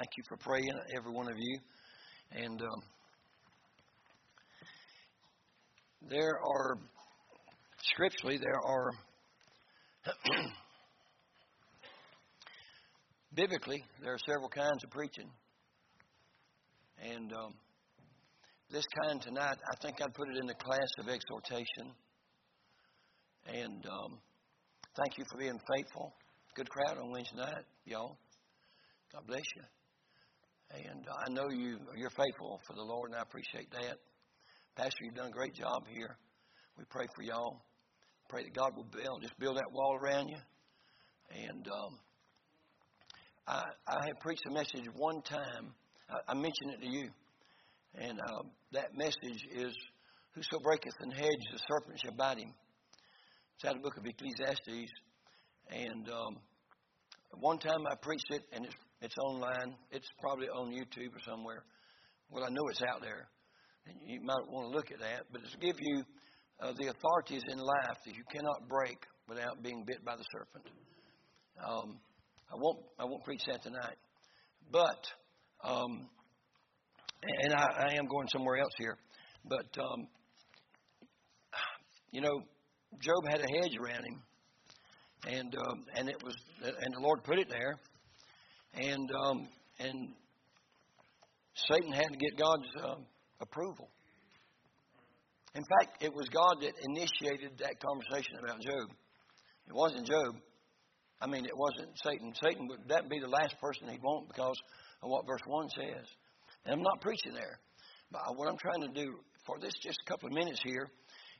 Thank you for praying, every one of you. And um, there are, scripturally, there are, biblically, there are several kinds of preaching. And um, this kind tonight, I think I'd put it in the class of exhortation. And um, thank you for being faithful. Good crowd on Wednesday night, y'all. God bless you. And I know you you're faithful for the Lord, and I appreciate that. Pastor, you've done a great job here. We pray for y'all. Pray that God will build just build that wall around you. And um, I I have preached a message one time. I, I mentioned it to you, and uh, that message is, "Whoso breaketh an hedge, the serpent shall bite him." It's out of the book of Ecclesiastes, and um, one time I preached it, and it's it's online. It's probably on YouTube or somewhere. Well, I know it's out there, and you might want to look at that. But it's to give you uh, the authorities in life that you cannot break without being bit by the serpent. Um, I won't I won't preach that tonight, but um, and I, I am going somewhere else here. But um, you know, Job had a hedge around him, and um, and it was and the Lord put it there, and um, and Satan had to get God's uh, approval. In fact, it was God that initiated that conversation about Job. It wasn't Job. I mean, it wasn't Satan. Satan would that be the last person he'd want because of what verse one says. And I'm not preaching there, but what I'm trying to do for this just a couple of minutes here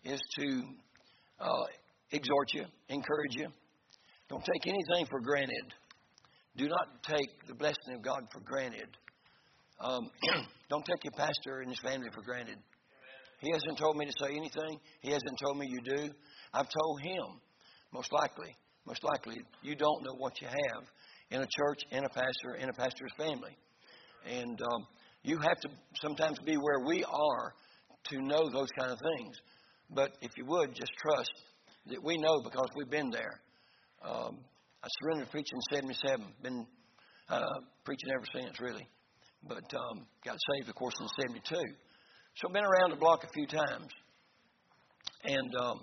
is to uh, exhort you, encourage you. Don't take anything for granted. Do not take the blessing of God for granted. Um, don't take your pastor and his family for granted. He hasn't told me to say anything. He hasn't told me you do. I've told him, most likely, most likely, you don't know what you have in a church, in a pastor, in a pastor's family. And um, you have to sometimes be where we are to know those kind of things. But if you would, just trust that we know because we've been there. Um, I surrendered to preaching in 77. Been uh, preaching ever since, really. But um, got saved, of course, in 72. So I've been around the block a few times. And um,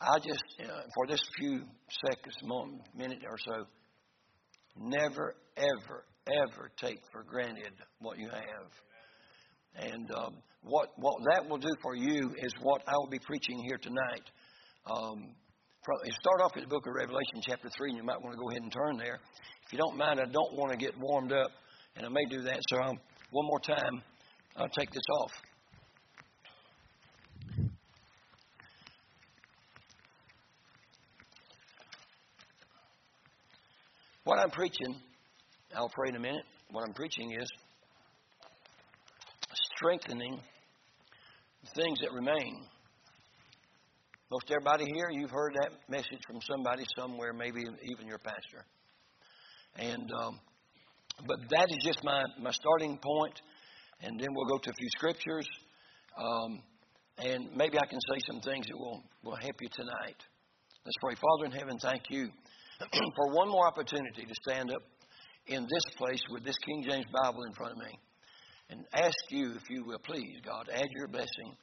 I just, uh, for this few seconds, moment, minute or so, never, ever, ever take for granted what you have. And um, what, what that will do for you is what I will be preaching here tonight. Um, start off with the book of Revelation, chapter 3, and you might want to go ahead and turn there. If you don't mind, I don't want to get warmed up, and I may do that. So, um, one more time, I'll take this off. What I'm preaching, I'll pray in a minute. What I'm preaching is strengthening the things that remain. Most everybody here, you've heard that message from somebody somewhere, maybe even your pastor. And um, but that is just my my starting point, and then we'll go to a few scriptures, um, and maybe I can say some things that will will help you tonight. Let's pray. Father in heaven, thank you for one more opportunity to stand up in this place with this King James Bible in front of me, and ask you if you will please, God, add your blessing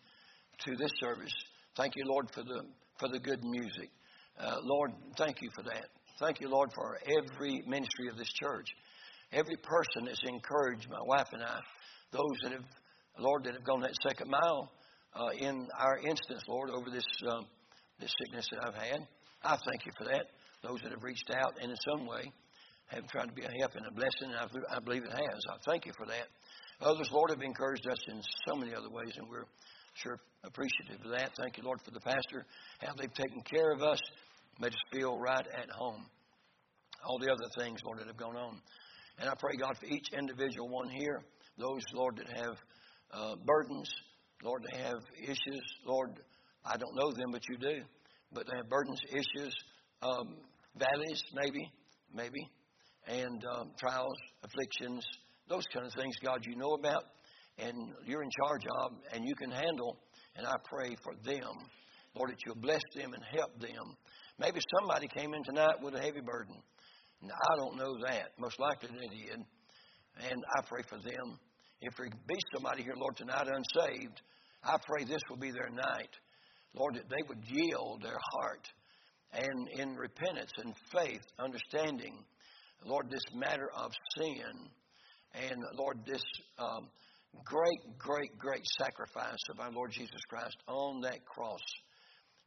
to this service Thank you, Lord, for the for the good music. Uh, Lord, thank you for that. Thank you, Lord, for every ministry of this church. Every person that's encouraged my wife and I, those that have, Lord, that have gone that second mile uh, in our instance, Lord, over this um, this sickness that I've had. I thank you for that. Those that have reached out and in some way have tried to be a help and a blessing, and I, I believe it has. I thank you for that. Others, Lord, have encouraged us in so many other ways, and we're Sure appreciative of that. Thank you, Lord, for the pastor, how they've taken care of us, made us feel right at home. All the other things, Lord, that have gone on. And I pray, God, for each individual one here, those, Lord, that have uh, burdens, Lord, that have issues. Lord, I don't know them, but you do. But they have burdens, issues, um, valleys, maybe, maybe, and um, trials, afflictions, those kind of things, God, you know about and you're in charge of and you can handle. And I pray for them, Lord, that you'll bless them and help them. Maybe somebody came in tonight with a heavy burden. Now, I don't know that. Most likely they did. And I pray for them. If there be somebody here, Lord, tonight unsaved, I pray this will be their night. Lord, that they would yield their heart and in repentance and faith, understanding, Lord, this matter of sin and, Lord, this um, great, great, great sacrifice of our Lord Jesus Christ on that cross,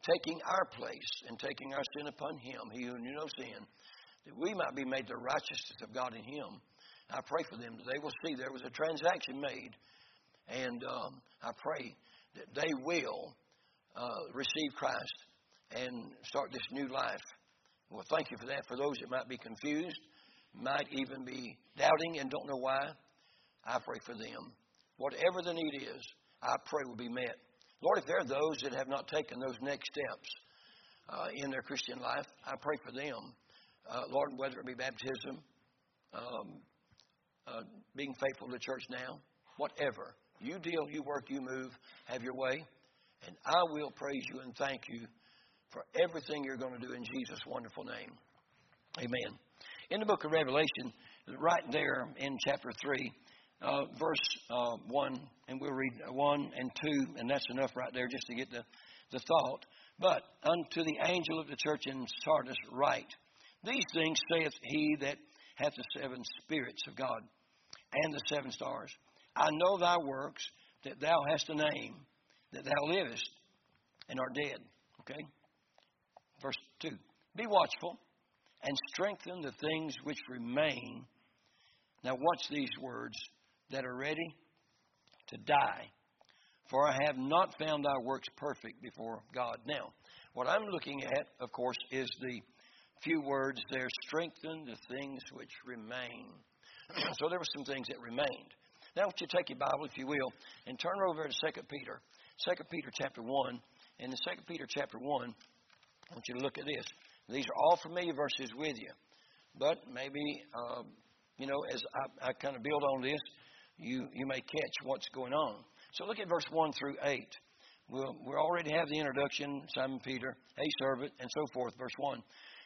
taking our place and taking our sin upon Him, He who knew no sin, that we might be made the righteousness of God in Him. I pray for them that they will see there was a transaction made, and um, I pray that they will uh, receive Christ and start this new life. Well, thank you for that. For those that might be confused, might even be doubting and don't know why, I pray for them. Whatever the need is, I pray will be met. Lord, if there are those that have not taken those next steps uh, in their Christian life, I pray for them. Uh, Lord, whether it be baptism, um, uh, being faithful to church now, whatever. You deal, you work, you move, have your way. And I will praise you and thank you for everything you're going to do in Jesus' wonderful name. Amen. In the book of Revelation, right there in chapter 3, uh, verse uh, 1, and we'll read 1 and 2, and that's enough right there just to get the, the thought. But unto the angel of the church in Sardis write, These things saith he that hath the seven spirits of God and the seven stars. I know thy works, that thou hast a name, that thou livest and art dead. Okay? Verse 2. Be watchful and strengthen the things which remain. Now, watch these words that are ready to die. For I have not found thy works perfect before God. Now, what I'm looking at, of course, is the few words there strengthen the things which remain. so there were some things that remained. Now, I want you to take your Bible, if you will, and turn over to 2 Peter. 2 Peter chapter 1. In the 2 Peter chapter 1, I want you to look at this. These are all familiar verses with you. But maybe, uh, you know, as I, I kind of build on this, you, you may catch what's going on. So look at verse 1 through 8. We'll, we already have the introduction, Simon Peter, a servant, and so forth, verse 1.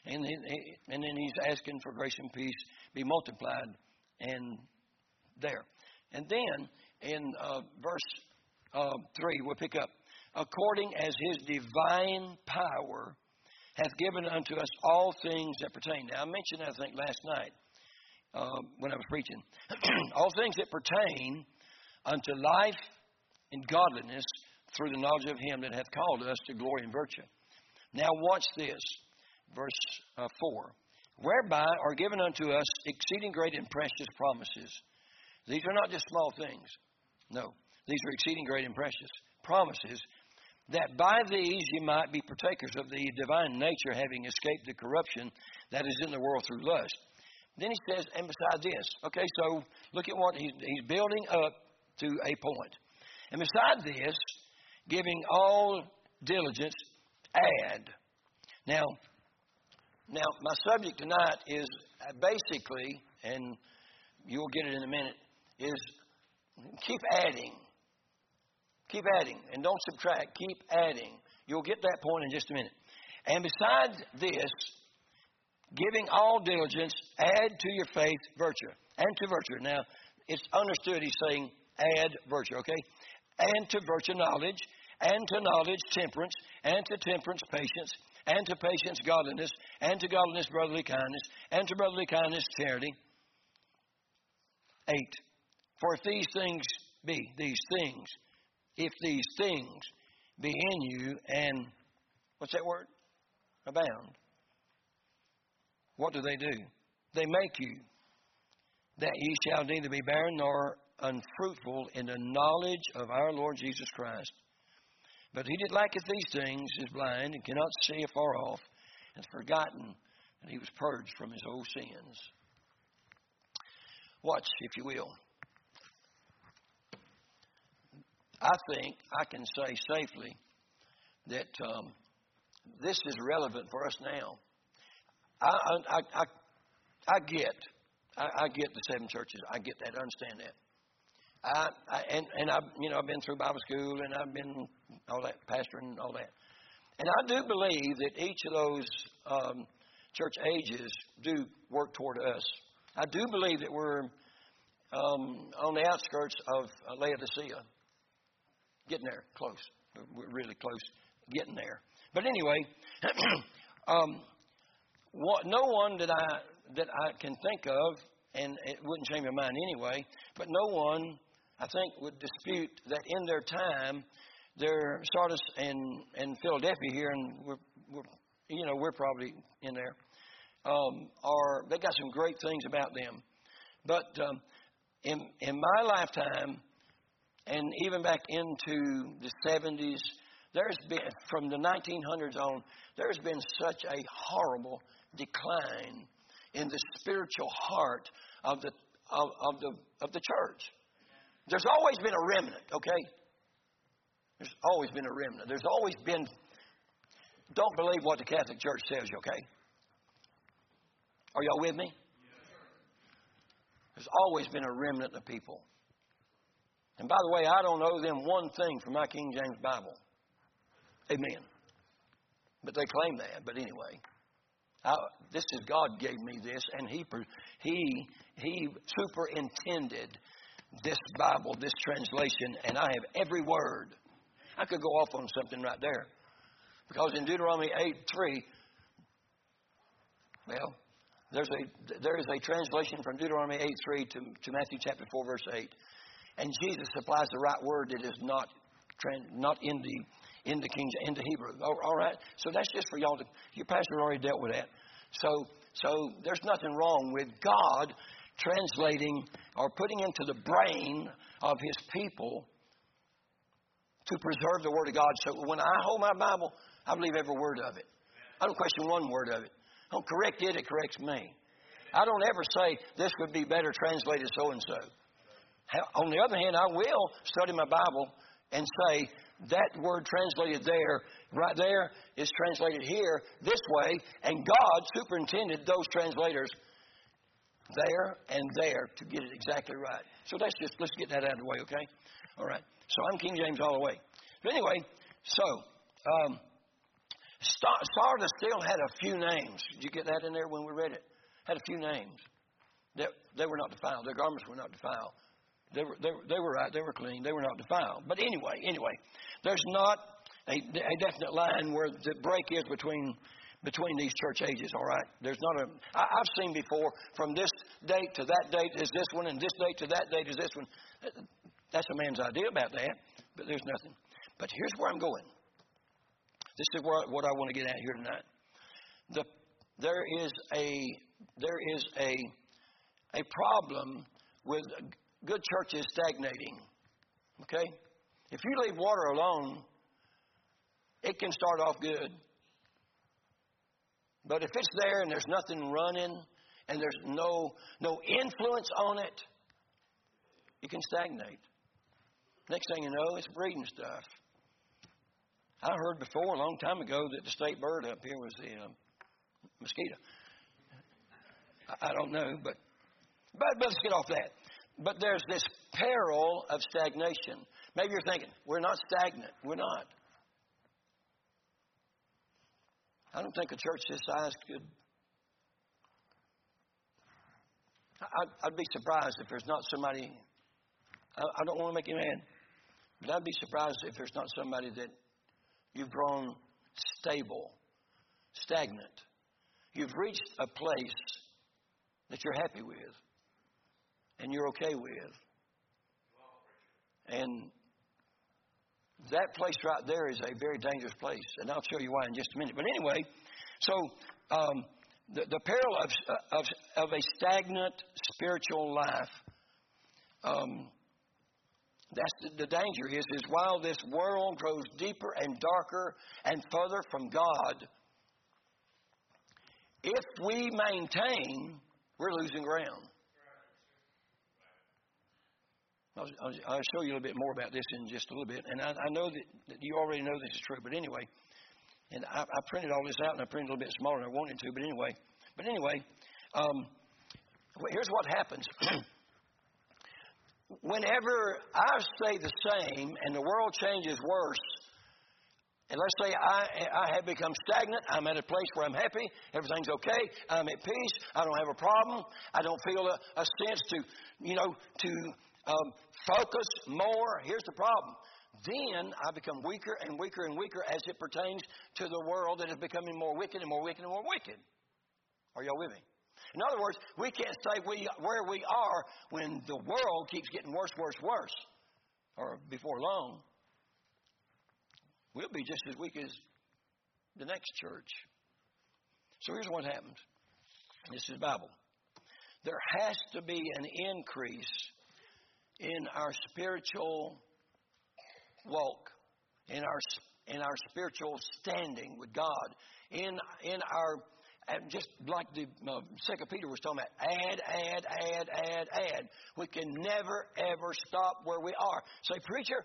And then, and then he's asking for grace and peace be multiplied. And there. And then in uh, verse uh, 3, we'll pick up. According as his divine power hath given unto us all things that pertain. Now, I mentioned I think, last night uh, when I was preaching. all things that pertain unto life and godliness through the knowledge of him that hath called us to glory and virtue. Now, watch this verse uh, 4 whereby are given unto us exceeding great and precious promises. These are not just small things. No, these are exceeding great and precious promises, that by these ye might be partakers of the divine nature, having escaped the corruption that is in the world through lust. Then he says, and beside this, okay, so look at what he's, he's building up to a point. And beside this, giving all diligence, add. Now, now, my subject tonight is uh, basically, and you'll get it in a minute, is keep adding. Keep adding. And don't subtract. Keep adding. You'll get that point in just a minute. And besides this, giving all diligence, add to your faith virtue. And to virtue. Now, it's understood he's saying add virtue, okay? And to virtue knowledge, and to knowledge temperance, and to temperance patience, and to patience godliness, and to godliness brotherly kindness, and to brotherly kindness charity. Eight. For if these things be, these things, if these things be in you, and what's that word? Abound. What do they do? They make you that ye shall neither be barren nor unfruitful in the knowledge of our Lord Jesus Christ. But he that lacketh these things is blind and cannot see afar off, and forgotten that he was purged from his old sins. Watch, if you will. I think I can say safely that um, this is relevant for us now. I, I, I, I get, I, I get the seven churches. I get that. I understand that. I, I and and I've you know I've been through Bible school and I've been all that pastoring and all that, and I do believe that each of those um, church ages do work toward us. I do believe that we're um, on the outskirts of Laodicea. Getting there, close. We're really close, getting there. But anyway, um, what, no one that I that I can think of, and it wouldn't change my mind anyway. But no one, I think, would dispute that in their time, their Sardis and and Philadelphia here, and we're, we're you know we're probably in there. Um, are they got some great things about them? But um, in in my lifetime, and even back into the 70s, there's been from the 1900s on, there's been such a horrible decline in the spiritual heart of the of, of the of the church. There's always been a remnant, okay? There's always been a remnant. There's always been don't believe what the Catholic Church says, okay? Are y'all with me? There's always been a remnant of people. And by the way, I don't owe them one thing from my King James Bible. Amen. But they claim that. But anyway, I, this is God gave me this, and He He He superintended this Bible, this translation, and I have every word. I could go off on something right there, because in Deuteronomy eight three, well, there's a there is a translation from Deuteronomy eight three to, to Matthew chapter four verse eight, and Jesus supplies the right word that is not not in the into King into Hebrew. All right. So that's just for y'all to. Your pastor already dealt with that. So so there's nothing wrong with God translating or putting into the brain of His people to preserve the Word of God. So when I hold my Bible, I believe every word of it. I don't question one word of it. I don't correct it; it corrects me. I don't ever say this would be better translated so and so. On the other hand, I will study my Bible and say that word translated there, right there, is translated here this way, and God superintended those translators there and there to get it exactly right. So let's just let's get that out of the way, okay? All right. So I'm King James all the way. But anyway, so um, Sardis still had a few names. Did you get that in there when we read it? Had a few names. That they were not defiled. Their garments were not defiled. They were, they, were, they were right. They were clean. They were not defiled. But anyway, anyway, there's not a, a definite line where the break is between between these church ages. All right, there's not a. I, I've seen before from this date to that date is this one, and this date to that date is this one. That's a man's idea about that, but there's nothing. But here's where I'm going. This is where, what I want to get at here tonight. The, there is a there is a a problem with good church is stagnating. Okay? If you leave water alone, it can start off good. But if it's there and there's nothing running and there's no no influence on it, it can stagnate. Next thing you know, it's breeding stuff. I heard before a long time ago that the state bird up here was the uh, mosquito. I, I don't know, but but let's get off that. But there's this peril of stagnation. Maybe you're thinking, we're not stagnant. We're not. I don't think a church this size could. I'd, I'd be surprised if there's not somebody. I, I don't want to make you mad, but I'd be surprised if there's not somebody that you've grown stable, stagnant. You've reached a place that you're happy with and you're okay with. And that place right there is a very dangerous place, and I'll show you why in just a minute. But anyway, so um, the, the peril of, of, of a stagnant spiritual life. Um, that's the, the danger is is while this world grows deeper and darker and further from God, if we maintain, we're losing ground. I'll, I'll, show you a little bit more about this in just a little bit. And I, I know that, that, you already know this is true, but anyway, and I, I, printed all this out and I printed a little bit smaller than I wanted to, but anyway, but anyway, um, here's what happens. Whenever I stay the same and the world changes worse, And let's say I, I have become stagnant. I'm at a place where I'm happy. Everything's okay. I'm at peace. I don't have a problem. I don't feel a, a sense to, you know, to um, focus more. Here's the problem. Then I become weaker and weaker and weaker as it pertains to the world that is becoming more wicked and more wicked and more wicked. Are y'all with me? In other words, we can't stay we, where we are when the world keeps getting worse, worse, worse. Or before long, we'll be just as weak as the next church. So here's what happens. This is Bible. There has to be an increase in our spiritual walk, in our in our spiritual standing with God, in in our just like the uh, Second Peter was talking about, add, add, add, add, add. We can never ever stop where we are. Say, preacher,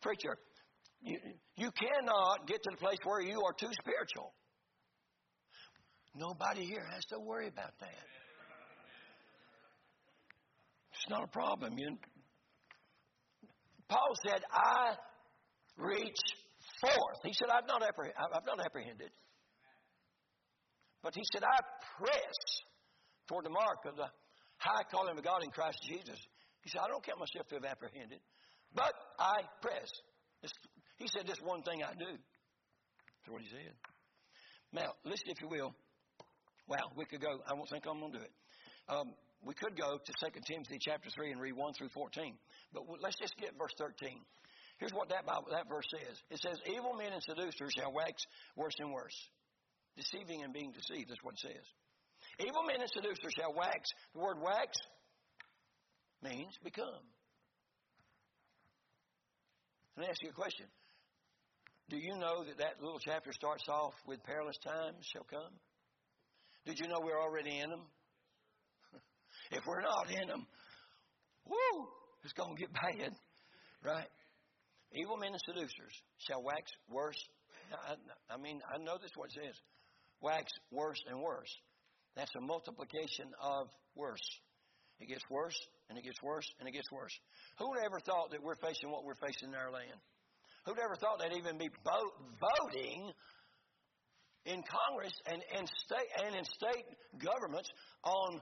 preacher, you, you cannot get to the place where you are too spiritual. Nobody here has to worry about that. It's not a problem. You, Paul said, I reach forth. He said, I've not, appreh- I've not apprehended. But he said, I press toward the mark of the high calling of God in Christ Jesus. He said, I don't count myself to have apprehended, but I press. It's, he said, This one thing I do. That's what he said. Now, listen, if you will. Well, we could go. I won't think I'm going to do it. Um, we could go to 2 Timothy chapter 3 and read 1 through 14. But let's just get verse 13. Here's what that, Bible, that verse says it says, Evil men and seducers shall wax worse and worse. Deceiving and being deceived, that's what it says. Evil men and seducers shall wax. The word wax means become. Let me ask you a question. Do you know that that little chapter starts off with perilous times shall come? Did you know we're already in them? If we're not in them, whoo, it's going to get bad, right? Evil men and seducers shall wax worse. I, I mean, I know this what it says. Wax worse and worse. That's a multiplication of worse. It gets worse and it gets worse and it gets worse. Who'd ever thought that we're facing what we're facing in our land? Who'd ever thought they'd even be voting in Congress and, in state and in state governments on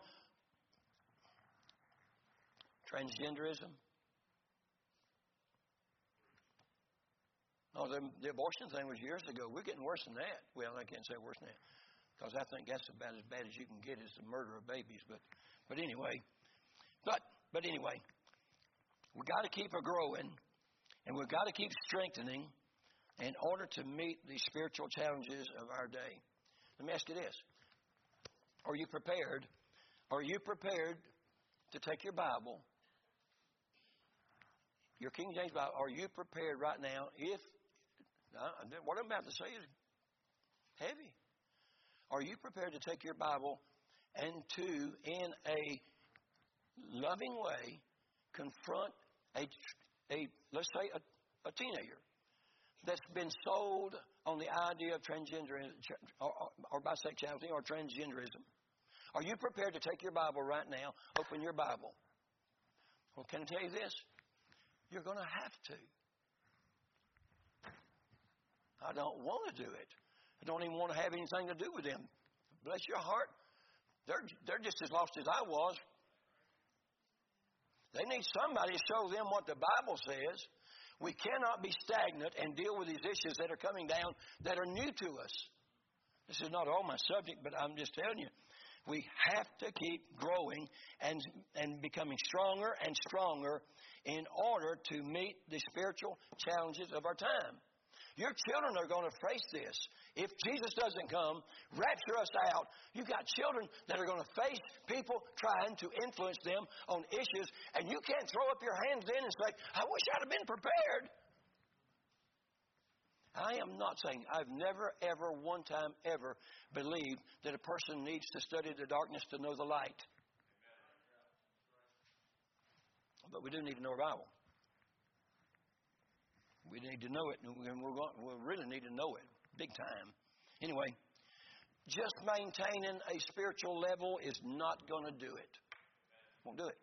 transgenderism? Oh, the, the abortion thing was years ago. We're getting worse than that. Well, I can't say worse than that because I think that's about as bad as you can get is the murder of babies. But, but anyway, but but anyway, we've got to keep growing, and we've got to keep strengthening in order to meet the spiritual challenges of our day. Let me ask you this: Are you prepared? Are you prepared to take your Bible, your King James Bible? Are you prepared right now? If what I'm about to say is heavy. Are you prepared to take your Bible and to, in a loving way, confront a, a let's say, a, a teenager that's been sold on the idea of transgender or, or bisexuality or transgenderism? Are you prepared to take your Bible right now, open your Bible? Well, can I tell you this? You're going to have to. I don't want to do it. I don't even want to have anything to do with them. Bless your heart. They're, they're just as lost as I was. They need somebody to show them what the Bible says. We cannot be stagnant and deal with these issues that are coming down that are new to us. This is not all my subject, but I'm just telling you. We have to keep growing and, and becoming stronger and stronger in order to meet the spiritual challenges of our time. Your children are going to face this. If Jesus doesn't come, rapture us out. You've got children that are going to face people trying to influence them on issues, and you can't throw up your hands then and say, I wish I'd have been prepared. I am not saying, I've never, ever, one time, ever believed that a person needs to study the darkness to know the light. But we do need to know our Bible. We need to know it, and we really need to know it big time. Anyway, just maintaining a spiritual level is not going to do it. Won't do it.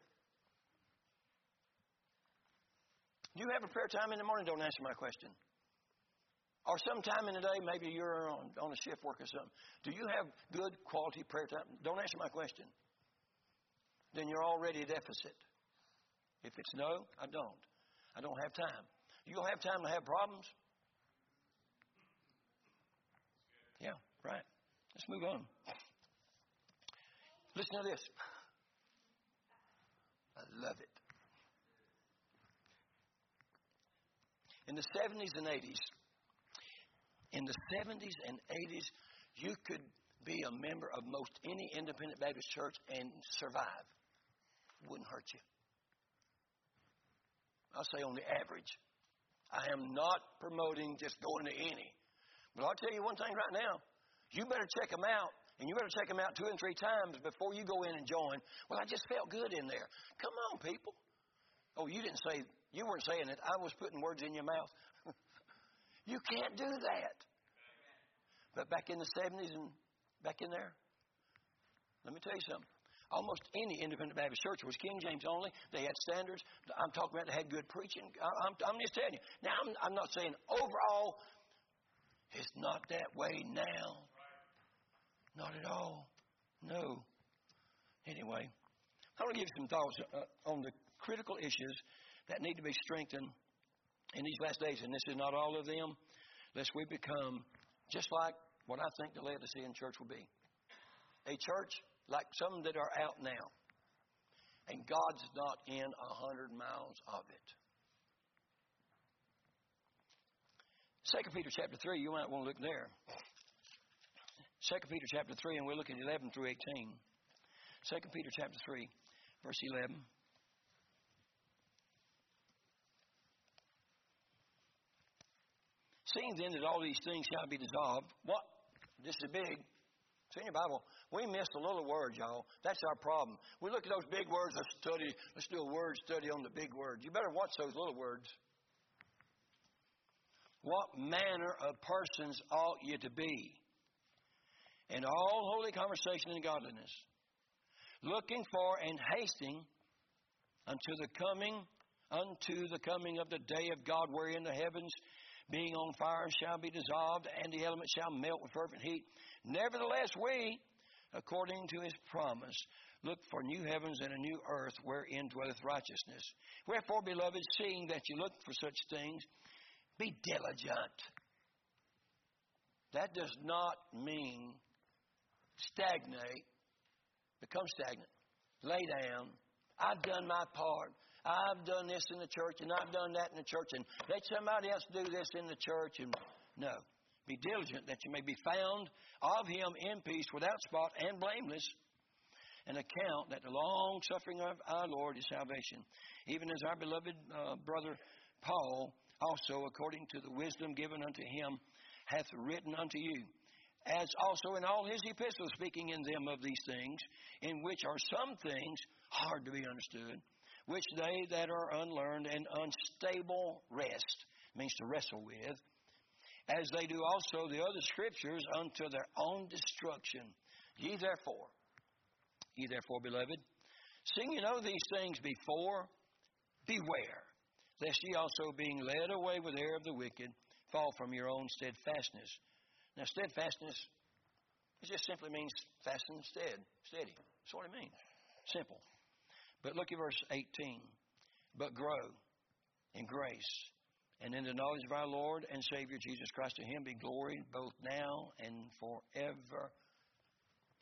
Do you have a prayer time in the morning? Don't answer my question. Or sometime in the day, maybe you're on, on a shift work or something. Do you have good quality prayer time? Don't answer my question. Then you're already a deficit. If it's no, I don't. I don't have time. You'll have time to have problems. Yeah, right. Let's move on. Listen to this. I love it. In the 70s and 80s, in the 70s and 80s, you could be a member of most any independent Baptist church and survive. It wouldn't hurt you. I'll say on the average. I am not promoting just going to any. But I'll tell you one thing right now. You better check them out, and you better check them out two and three times before you go in and join. Well, I just felt good in there. Come on, people. Oh, you didn't say, you weren't saying it. I was putting words in your mouth. you can't do that. But back in the 70s and back in there, let me tell you something. Almost any independent Baptist church was King James only. They had standards. I'm talking about they had good preaching. I'm, I'm just telling you. Now, I'm, I'm not saying overall it's not that way now. Not at all. No. Anyway, I want to give you some thoughts uh, on the critical issues that need to be strengthened in these last days. And this is not all of them, lest we become just like what I think the Laodicean church will be a church like some that are out now. And God's not in a hundred miles of it. Second Peter chapter three, you might want to look there. Second Peter chapter three, and we're looking at eleven through eighteen. Second Peter chapter three, verse eleven. Seeing then that all these things shall be dissolved, what? This is big. See in your Bible, we miss the little words, y'all. That's our problem. We look at those big words, let's study, let's do a word study on the big words. You better watch those little words. What manner of persons ought you to be? In all holy conversation and godliness, looking for and hasting unto the coming, unto the coming of the day of God, wherein the heavens being on fire shall be dissolved, and the elements shall melt with fervent heat. Nevertheless, we, according to his promise, look for new heavens and a new earth wherein dwelleth righteousness. Wherefore, beloved, seeing that you look for such things, be diligent. That does not mean stagnate, become stagnant, lay down. I've done my part. I've done this in the church and I've done that in the church and let somebody else do this in the church and no. Be diligent that you may be found of him in peace without spot and blameless and account that the long suffering of our Lord is salvation. Even as our beloved uh, brother Paul also, according to the wisdom given unto him, hath written unto you, as also in all his epistles, speaking in them of these things, in which are some things hard to be understood which they that are unlearned and unstable wrest, means to wrestle with, as they do also the other scriptures unto their own destruction. Ye therefore, ye therefore, beloved, seeing you know these things before, beware, lest ye also being led away with the air of the wicked, fall from your own steadfastness. Now, steadfastness, it just simply means fasten stead, steady. That's what it means. Simple. But look at verse 18. But grow in grace and in the knowledge of our Lord and Savior Jesus Christ. To him be glory both now and forever.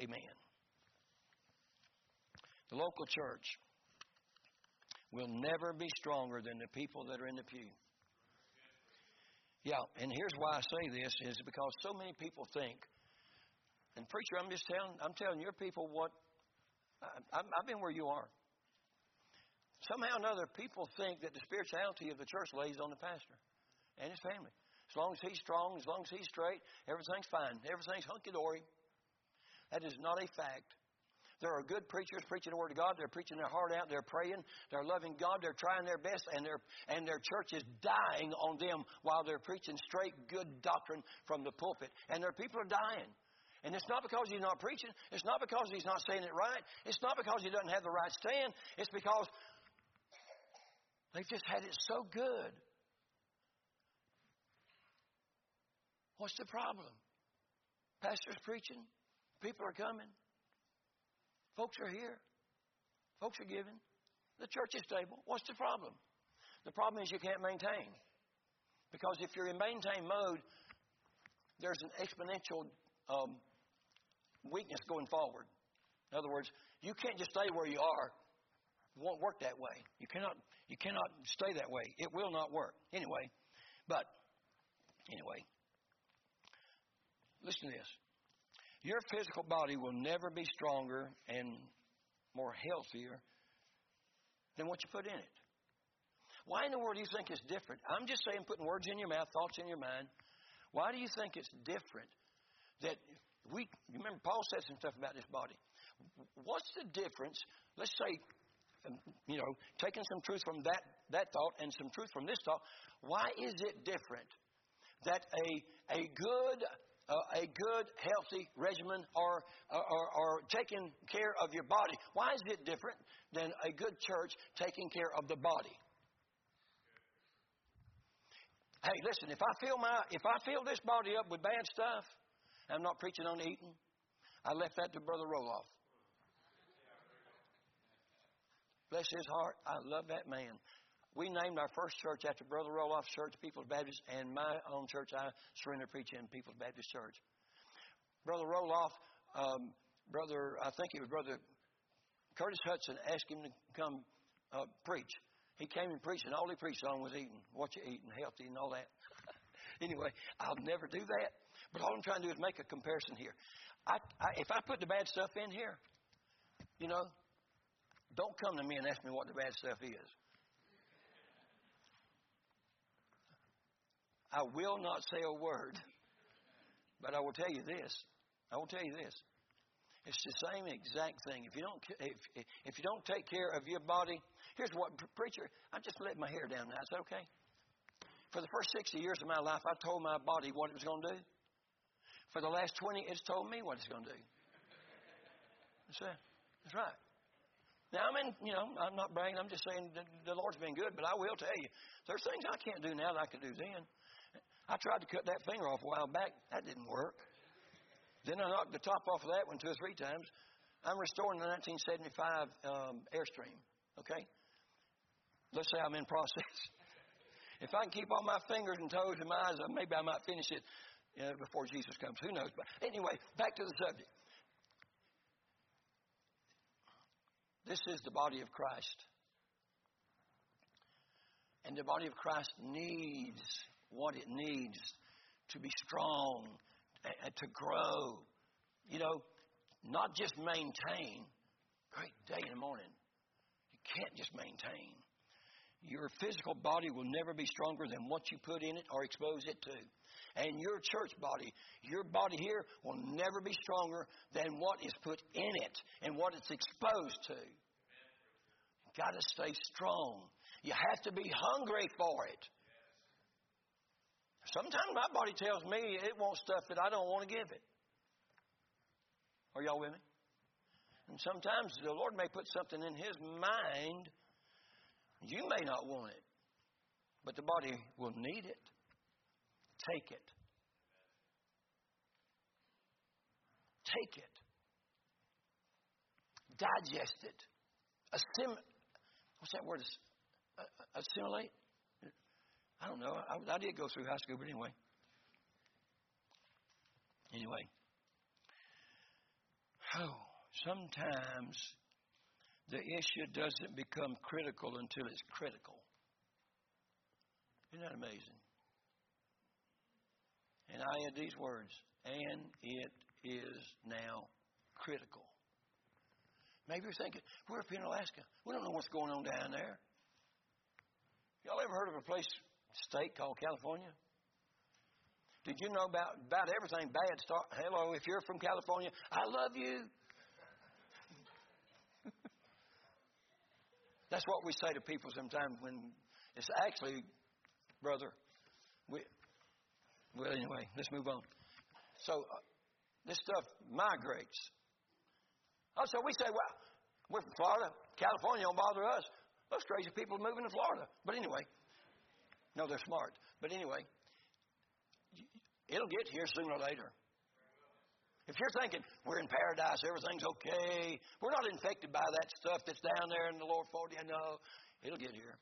Amen. The local church will never be stronger than the people that are in the pew. Yeah, and here's why I say this is because so many people think, and preacher, I'm just telling, I'm telling your people what I, I've been where you are. Somehow or another, people think that the spirituality of the church lays on the pastor and his family. As long as he's strong, as long as he's straight, everything's fine. Everything's hunky dory. That is not a fact. There are good preachers preaching the Word of God. They're preaching their heart out. They're praying. They're loving God. They're trying their best, and their and their church is dying on them while they're preaching straight, good doctrine from the pulpit. And their people are dying. And it's not because he's not preaching. It's not because he's not saying it right. It's not because he doesn't have the right stand. It's because They've just had it so good. What's the problem? Pastor's preaching. People are coming. Folks are here. Folks are giving. The church is stable. What's the problem? The problem is you can't maintain. Because if you're in maintain mode, there's an exponential um, weakness going forward. In other words, you can't just stay where you are. Won't work that way. You cannot, you cannot stay that way. It will not work. Anyway, but, anyway, listen to this. Your physical body will never be stronger and more healthier than what you put in it. Why in the world do you think it's different? I'm just saying, putting words in your mouth, thoughts in your mind. Why do you think it's different that we, remember, Paul said some stuff about this body. What's the difference? Let's say, you know, taking some truth from that, that thought and some truth from this thought. Why is it different that a, a good uh, a good, healthy regimen or, or, or, taking care of your body. Why is it different than a good church taking care of the body? Hey, listen, if I fill my if I fill this body up with bad stuff, I'm not preaching on eating. I left that to Brother Roloff. Bless his heart. I love that man. We named our first church after Brother Roloff's church, People's Baptist, and my own church, I surrender preach in People's Baptist Church. Brother Roloff, um, brother, I think it was Brother Curtis Hutson, asked him to come uh, preach. He came and preached, and all he preached on was eating, what you eating, healthy, and all that. anyway, I'll never do that. But all I'm trying to do is make a comparison here. I, I, if I put the bad stuff in here, you know, don't come to me and ask me what the bad stuff is. I will not say a word, but I will tell you this. I will tell you this. It's the same exact thing. If you don't, if, if you don't take care of your body, here's what preacher. I'm just letting my hair down now. Is that okay? For the first 60 years of my life, I told my body what it was going to do. For the last 20, it's told me what it's going to do. That's. That's right. Now, I'm in, you know, I'm not bragging. I'm just saying the Lord's been good, but I will tell you, there's things I can't do now that I could do then. I tried to cut that finger off a while back. That didn't work. Then I knocked the top off of that one two or three times. I'm restoring the 1975 um, Airstream. Okay? Let's say I'm in process. if I can keep all my fingers and toes and my eyes, maybe I might finish it you know, before Jesus comes. Who knows? But anyway, back to the subject. This is the body of Christ. And the body of Christ needs what it needs to be strong, eh, eh, to grow. You know, not just maintain. Great day in the morning. You can't just maintain. Your physical body will never be stronger than what you put in it or expose it to. And your church body, your body here, will never be stronger than what is put in it and what it's exposed to. You've got to stay strong. You have to be hungry for it. Sometimes my body tells me it wants stuff that I don't want to give it. Are y'all with me? And sometimes the Lord may put something in His mind. You may not want it, but the body will need it. Take it. Take it. Digest it. Assim- what's that word? Uh, assimilate? I don't know. I, I did go through high school, but anyway. Anyway. Oh, sometimes the issue doesn't become critical until it's critical. Isn't that amazing? I had these words, and it is now critical. Maybe you're thinking, we're up in Alaska. We don't know what's going on down there. Y'all ever heard of a place state called California? Did you know about, about everything bad start? Hello, if you're from California, I love you. That's what we say to people sometimes when it's actually, brother, we, well, anyway, let's move on. So, uh, this stuff migrates. Oh, so we say, well, we're from Florida. California don't bother us. Those crazy people are moving to Florida. But anyway, no, they're smart. But anyway, It'll get here sooner or later. If you're thinking we're in paradise, everything's okay, we're not infected by that stuff that's down there in the lower 40, I know, it'll get here.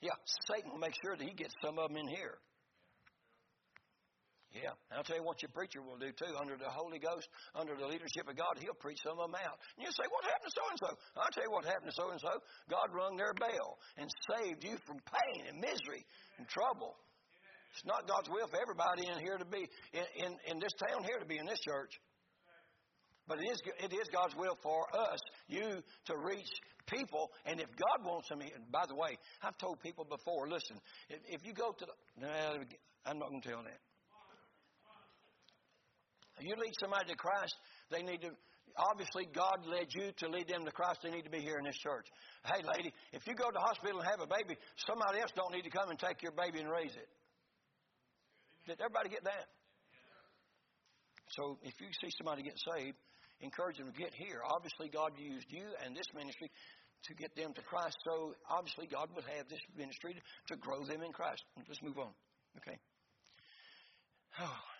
Yeah, Satan will make sure that he gets some of them in here. Yeah, and I'll tell you what your preacher will do too. Under the Holy Ghost, under the leadership of God, he'll preach some of them out. And you say, What happened to so and so? I'll tell you what happened to so and so. God rung their bell and saved you from pain and misery and trouble. It's not God's will for everybody in here to be in, in, in this town here to be in this church. But it is, it is God's will for us, you, to reach people. And if God wants them, and by the way, I've told people before, listen, if, if you go to the, no, I'm not going to tell that. You lead somebody to Christ, they need to, obviously God led you to lead them to Christ, they need to be here in this church. Hey lady, if you go to the hospital and have a baby, somebody else don't need to come and take your baby and raise it. Did everybody get that? So if you see somebody get saved, encourage them to get here. Obviously God used you and this ministry to get them to Christ. So obviously God would have this ministry to, grow them in Christ. Let's move on. Okay. Oh.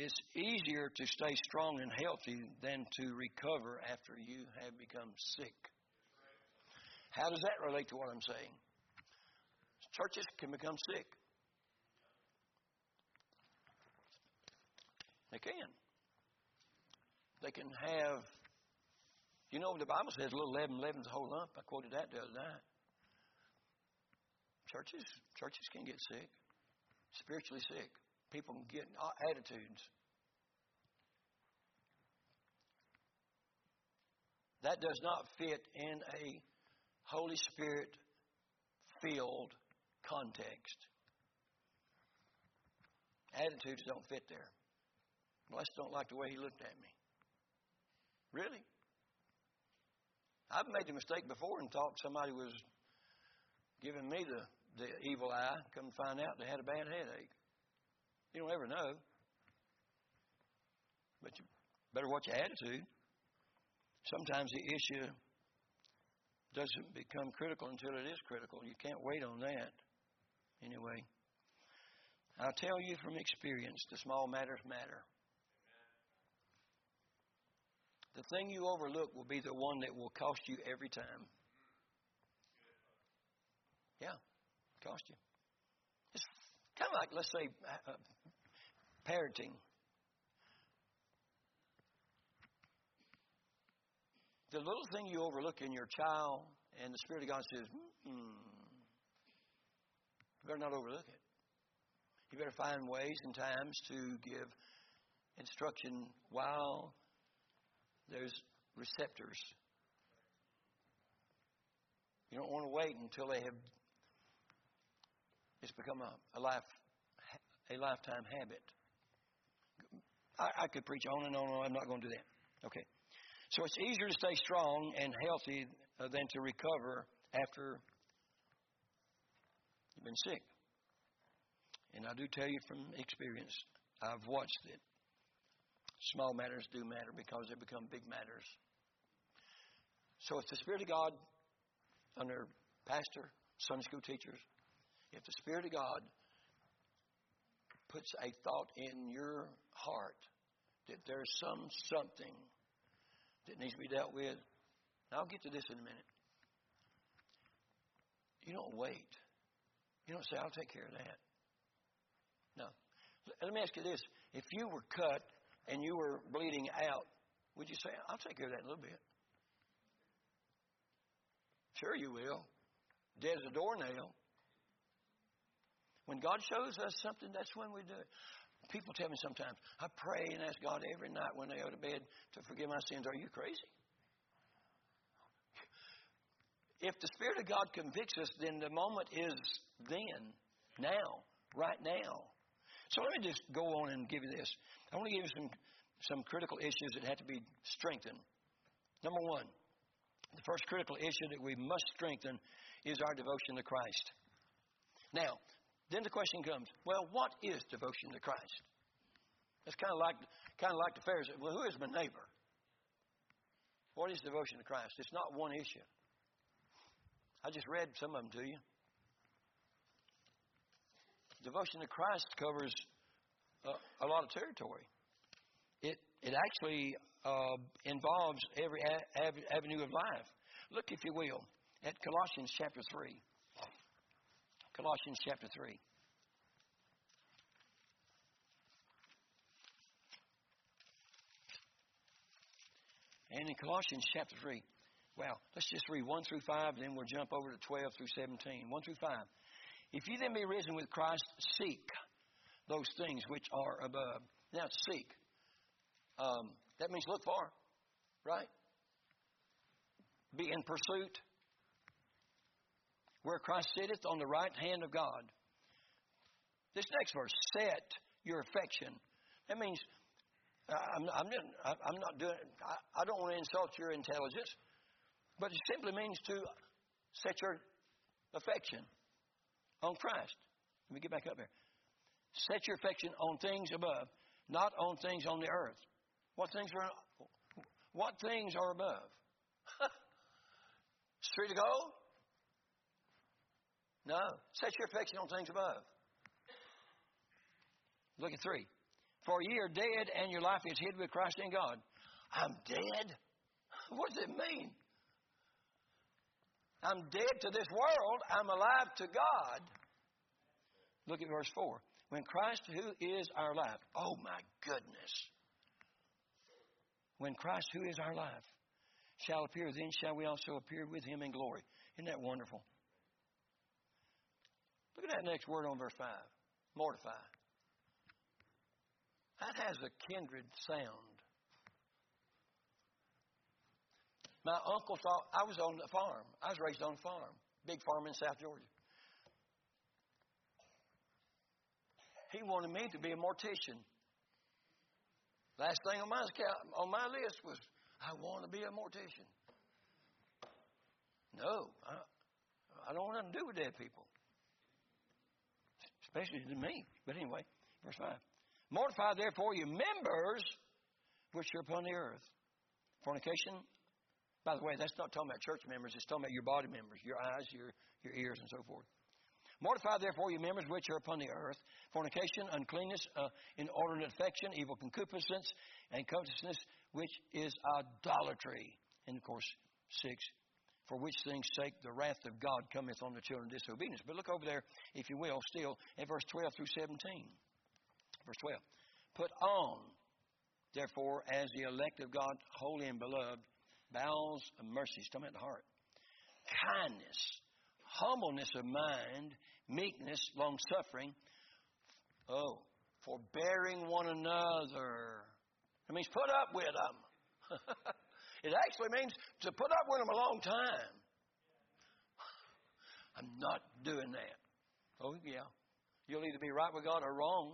It's easier to stay strong and healthy than to recover after you have become sick. How does that relate to what I'm saying? Churches can become sick. They can. They can have, you know, the Bible says a little leaven leavens the whole lump. I quoted that the other night. Churches, churches can get sick, spiritually sick. People can get uh, attitudes. That does not fit in a Holy Spirit filled context. Attitudes don't fit there. Just don't like the way he looked at me. Really? I've made the mistake before and thought somebody was giving me the, the evil eye. Come find out they had a bad headache. You don't ever know. But you better watch your attitude. Sometimes the issue doesn't become critical until it is critical. You can't wait on that. Anyway, I'll tell you from experience the small matters matter. The thing you overlook will be the one that will cost you every time. Yeah, cost you. It's kind of like, let's say, uh, parenting. The little thing you overlook in your child, and the Spirit of God says, hmm, you better not overlook it. You better find ways and times to give instruction while there's receptors. You don't want to wait until they have it's become a, a life a lifetime habit. I, I could preach on and on and on. I'm not going to do that. Okay. So it's easier to stay strong and healthy uh, than to recover after you've been sick. And I do tell you from experience, I've watched it. Small matters do matter because they become big matters. So if the Spirit of God, under pastor, Sunday school teachers, if the Spirit of God puts a thought in your heart that there's some something that needs to be dealt with, and I'll get to this in a minute. You don't wait. You don't say, I'll take care of that. No. Let me ask you this. If you were cut and you were bleeding out, would you say, I'll take care of that in a little bit? Sure, you will. Dead as a doornail. When God shows us something, that's when we do it. People tell me sometimes, I pray and ask God every night when they go to bed to forgive my sins. Are you crazy? If the Spirit of God convicts us, then the moment is then, now, right now. So let me just go on and give you this. I want to give you some, some critical issues that have to be strengthened. Number one, the first critical issue that we must strengthen is our devotion to Christ. Now, then the question comes, well, what is devotion to Christ? It's kind of like kind of like the Pharisees. Well, who is my neighbor? What is devotion to Christ? It's not one issue. I just read some of them to you. Devotion to Christ covers a, a lot of territory. It it actually uh, involves every a- avenue of life. Look, if you will, at Colossians chapter three. Colossians chapter three. And in Colossians chapter 3, well, let's just read 1 through 5, then we'll jump over to 12 through 17. 1 through 5. If you then be risen with Christ, seek those things which are above. Now, seek. Um, that means look for, right? Be in pursuit. Where Christ sitteth on the right hand of God. This next verse, set your affection. That means I'm, I'm, I'm not doing. I, I don't want to insult your intelligence, but it simply means to set your affection on Christ. Let me get back up here. Set your affection on things above, not on things on the earth. What things are? What things are above? Street of gold? No. Set your affection on things above. Look at three. For ye are dead, and your life is hid with Christ in God. I'm dead? What does it mean? I'm dead to this world. I'm alive to God. Look at verse 4. When Christ, who is our life, oh my goodness. When Christ, who is our life, shall appear, then shall we also appear with him in glory. Isn't that wonderful? Look at that next word on verse 5 mortify. That has a kindred sound. My uncle thought I was on the farm. I was raised on a farm, big farm in South Georgia. He wanted me to be a mortician. Last thing on my on my list was I want to be a mortician. No, I, I don't want nothing to do with dead people, especially to me. But anyway, verse five. Mortify therefore your members which are upon the earth. Fornication. By the way, that's not talking about church members, it's talking about your body members, your eyes, your, your ears, and so forth. Mortify therefore your members which are upon the earth fornication, uncleanness, uh, inordinate affection, evil concupiscence, and covetousness, which is idolatry. And of course, six, for which things sake the wrath of God cometh on the children of disobedience. But look over there, if you will, still at verse 12 through 17. Verse 12. Put on, therefore, as the elect of God, holy and beloved, bowels of talking about the heart, kindness, humbleness of mind, meekness, long suffering, oh, forbearing one another. That means put up with them. it actually means to put up with them a long time. I'm not doing that. Oh, yeah. You'll either be right with God or wrong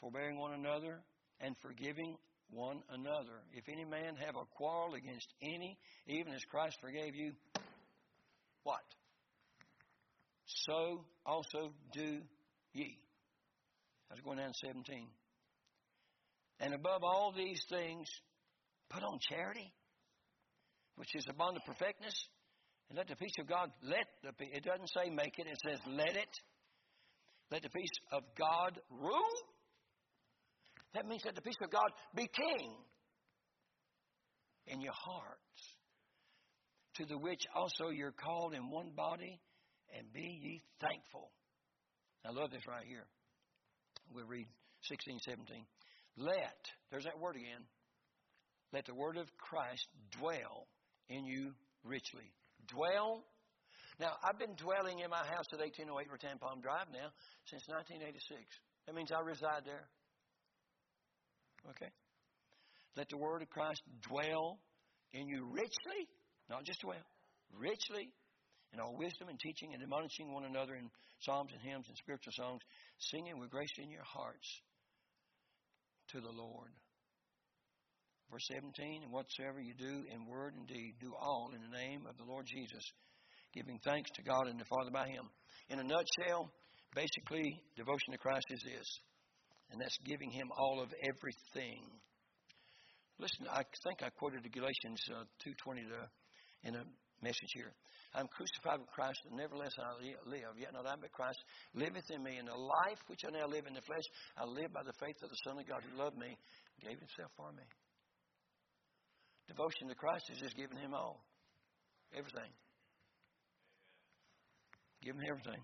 forbearing one another, and forgiving one another. If any man have a quarrel against any, even as Christ forgave you, what? So also do ye. I was going down to 17. And above all these things, put on charity, which is bond of perfectness, and let the peace of God, let the it doesn't say make it, it says let it. Let the peace of God rule that means that the peace of God be king in your hearts, to the which also you're called in one body, and be ye thankful. I love this right here. We'll read 16, 17. Let, there's that word again, let the word of Christ dwell in you richly. Dwell. Now, I've been dwelling in my house at 1808 Rattan Palm Drive now since 1986. That means I reside there. Okay? Let the word of Christ dwell in you richly, not just dwell, richly in all wisdom and teaching and admonishing one another in psalms and hymns and spiritual songs, singing with grace in your hearts to the Lord. Verse 17, and whatsoever you do in word and deed, do all in the name of the Lord Jesus, giving thanks to God and the Father by Him. In a nutshell, basically, devotion to Christ is this and that's giving him all of everything. Listen, I think I quoted Galatians uh, 2:20 in a message here. I'm crucified with Christ, and nevertheless I live. Yet not I, but Christ liveth in me. And the life which I now live in the flesh, I live by the faith of the Son of God who loved me, gave himself for me. Devotion to Christ is just giving him all. Everything. Give him everything.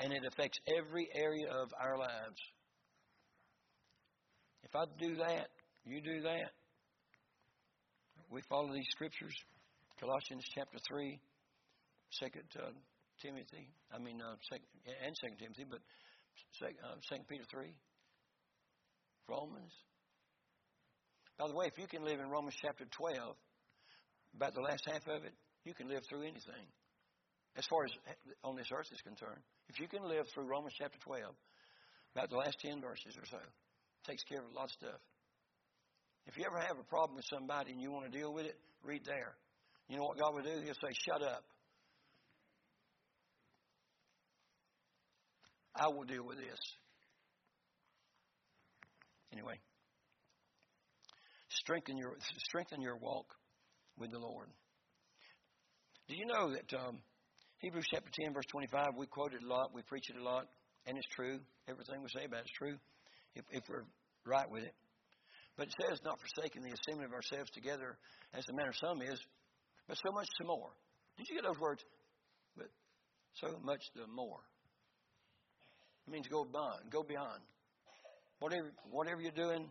And it affects every area of our lives. If I do that, you do that. We follow these scriptures. Colossians chapter 3, 2 uh, Timothy, I mean, uh, second, and 2 Timothy, but 2, uh, Peter 3, Romans. By the way, if you can live in Romans chapter 12, about the last half of it, you can live through anything. As far as on this earth is concerned, if you can live through Romans chapter 12, about the last 10 verses or so, takes care of a lot of stuff. If you ever have a problem with somebody and you want to deal with it, read there. You know what God will do? He'll say, Shut up. I will deal with this. Anyway, strengthen your strengthen your walk with the Lord. Do you know that um, Hebrews chapter 10, verse 25, we quote it a lot, we preach it a lot, and it's true. Everything we say about it is true if, if we're right with it. But it says, not forsaking the assembly of ourselves together, as the manner of some is, but so much the more. Did you get those words? But so much the more. It means go beyond, go beyond. Whatever, whatever you're doing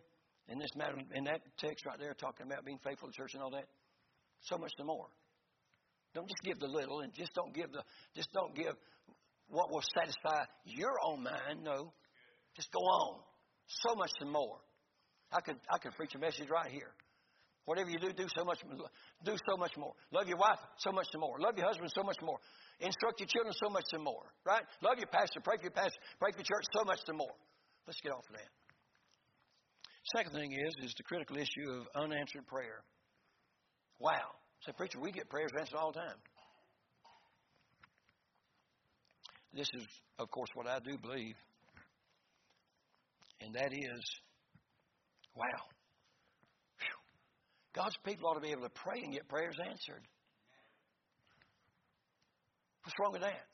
in this matter, in that text right there, talking about being faithful to church and all that, so much the more. Don't just give the little, and just don't give the, just don't give what will satisfy your own mind. No, just go on. So much the more. I could, I could preach a message right here. Whatever you do, do so much, do so much more. Love your wife so much the more. Love your husband so much more. Instruct your children so much the more. Right? Love your pastor. Pray for your pastor. Pray for your church so much the more. Let's get off of that. Second thing is is the critical issue of unanswered prayer. Wow. Say, preacher, we get prayers answered all the time. This is, of course, what I do believe, and that is, wow. God's people ought to be able to pray and get prayers answered. What's wrong with that?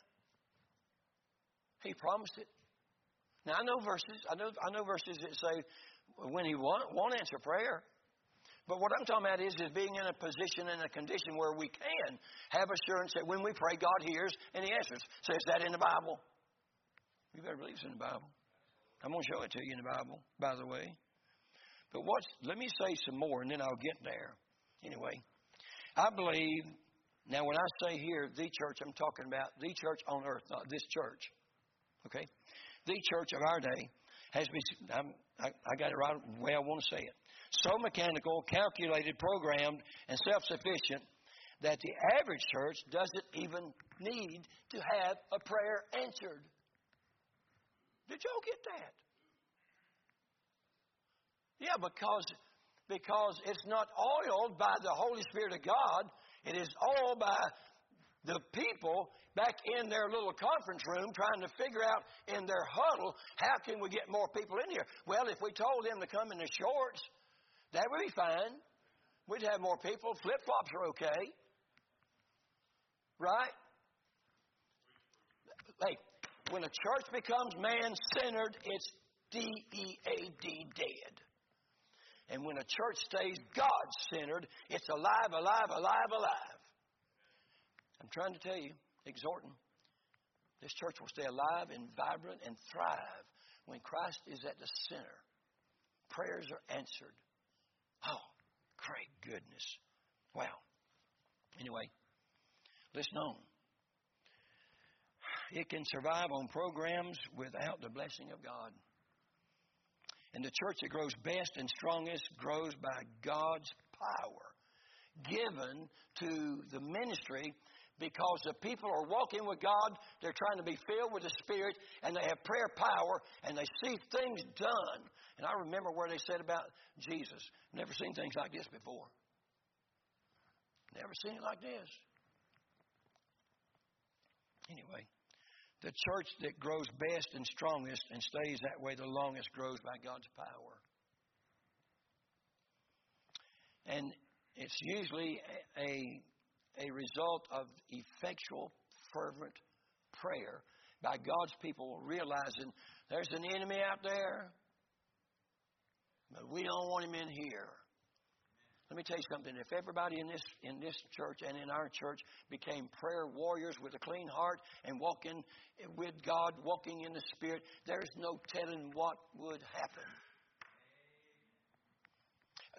He promised it. Now I know verses. I know I know verses that say when He won't, won't answer prayer. But what I'm talking about is, is being in a position and a condition where we can have assurance that when we pray, God hears and He answers. Says that in the Bible. You better believe it's in the Bible. I'm going to show it to you in the Bible, by the way. But what's, let me say some more and then I'll get there. Anyway, I believe, now when I say here, the church, I'm talking about the church on earth, not this church. Okay? The church of our day has been, I, I got it right the way I want to say it. So mechanical, calculated, programmed, and self sufficient that the average church doesn't even need to have a prayer answered. Did y'all get that? Yeah, because because it's not oiled by the Holy Spirit of God. It is all by the people back in their little conference room trying to figure out in their huddle how can we get more people in here. Well, if we told them to come in the shorts, that would be fine. We'd have more people. Flip flops are okay, right? Hey, when a church becomes man centered, it's D E A D dead. And when a church stays God centered, it's alive, alive, alive, alive. I'm trying to tell you, exhorting, this church will stay alive and vibrant and thrive when Christ is at the center. Prayers are answered. Oh, great goodness. Wow. Anyway, listen on. It can survive on programs without the blessing of God. And the church that grows best and strongest grows by God's power given to the ministry because the people are walking with God, they're trying to be filled with the Spirit, and they have prayer power, and they see things done. And I remember where they said about Jesus, never seen things like this before. Never seen it like this. Anyway, the church that grows best and strongest and stays that way the longest grows by God's power. And it's usually a a result of effectual, fervent prayer by God's people realizing there's an enemy out there, but we don't want him in here. Let me tell you something. If everybody in this in this church and in our church became prayer warriors with a clean heart and walking with God, walking in the Spirit, there's no telling what would happen.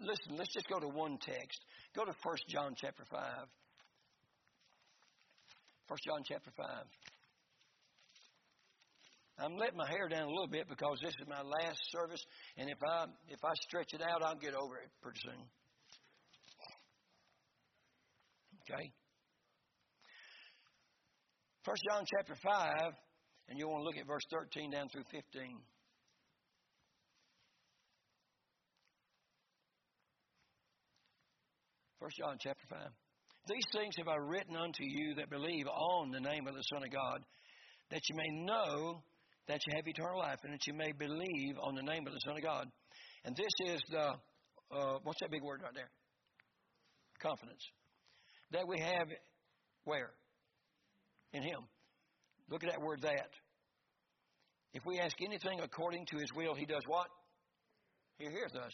Listen, let's just go to one text. Go to 1 John chapter 5. 1 John chapter 5. I'm letting my hair down a little bit because this is my last service, and if I if I stretch it out, I'll get over it pretty soon. Okay? First John chapter 5, and you want to look at verse 13 down through 15. First John chapter 5. These things have I written unto you that believe on the name of the Son of God, that you may know that you have eternal life, and that you may believe on the name of the Son of God. And this is the, uh, what's that big word right there? Confidence that we have where? In Him. Look at that word that. If we ask anything according to His will, He does what? He hears us.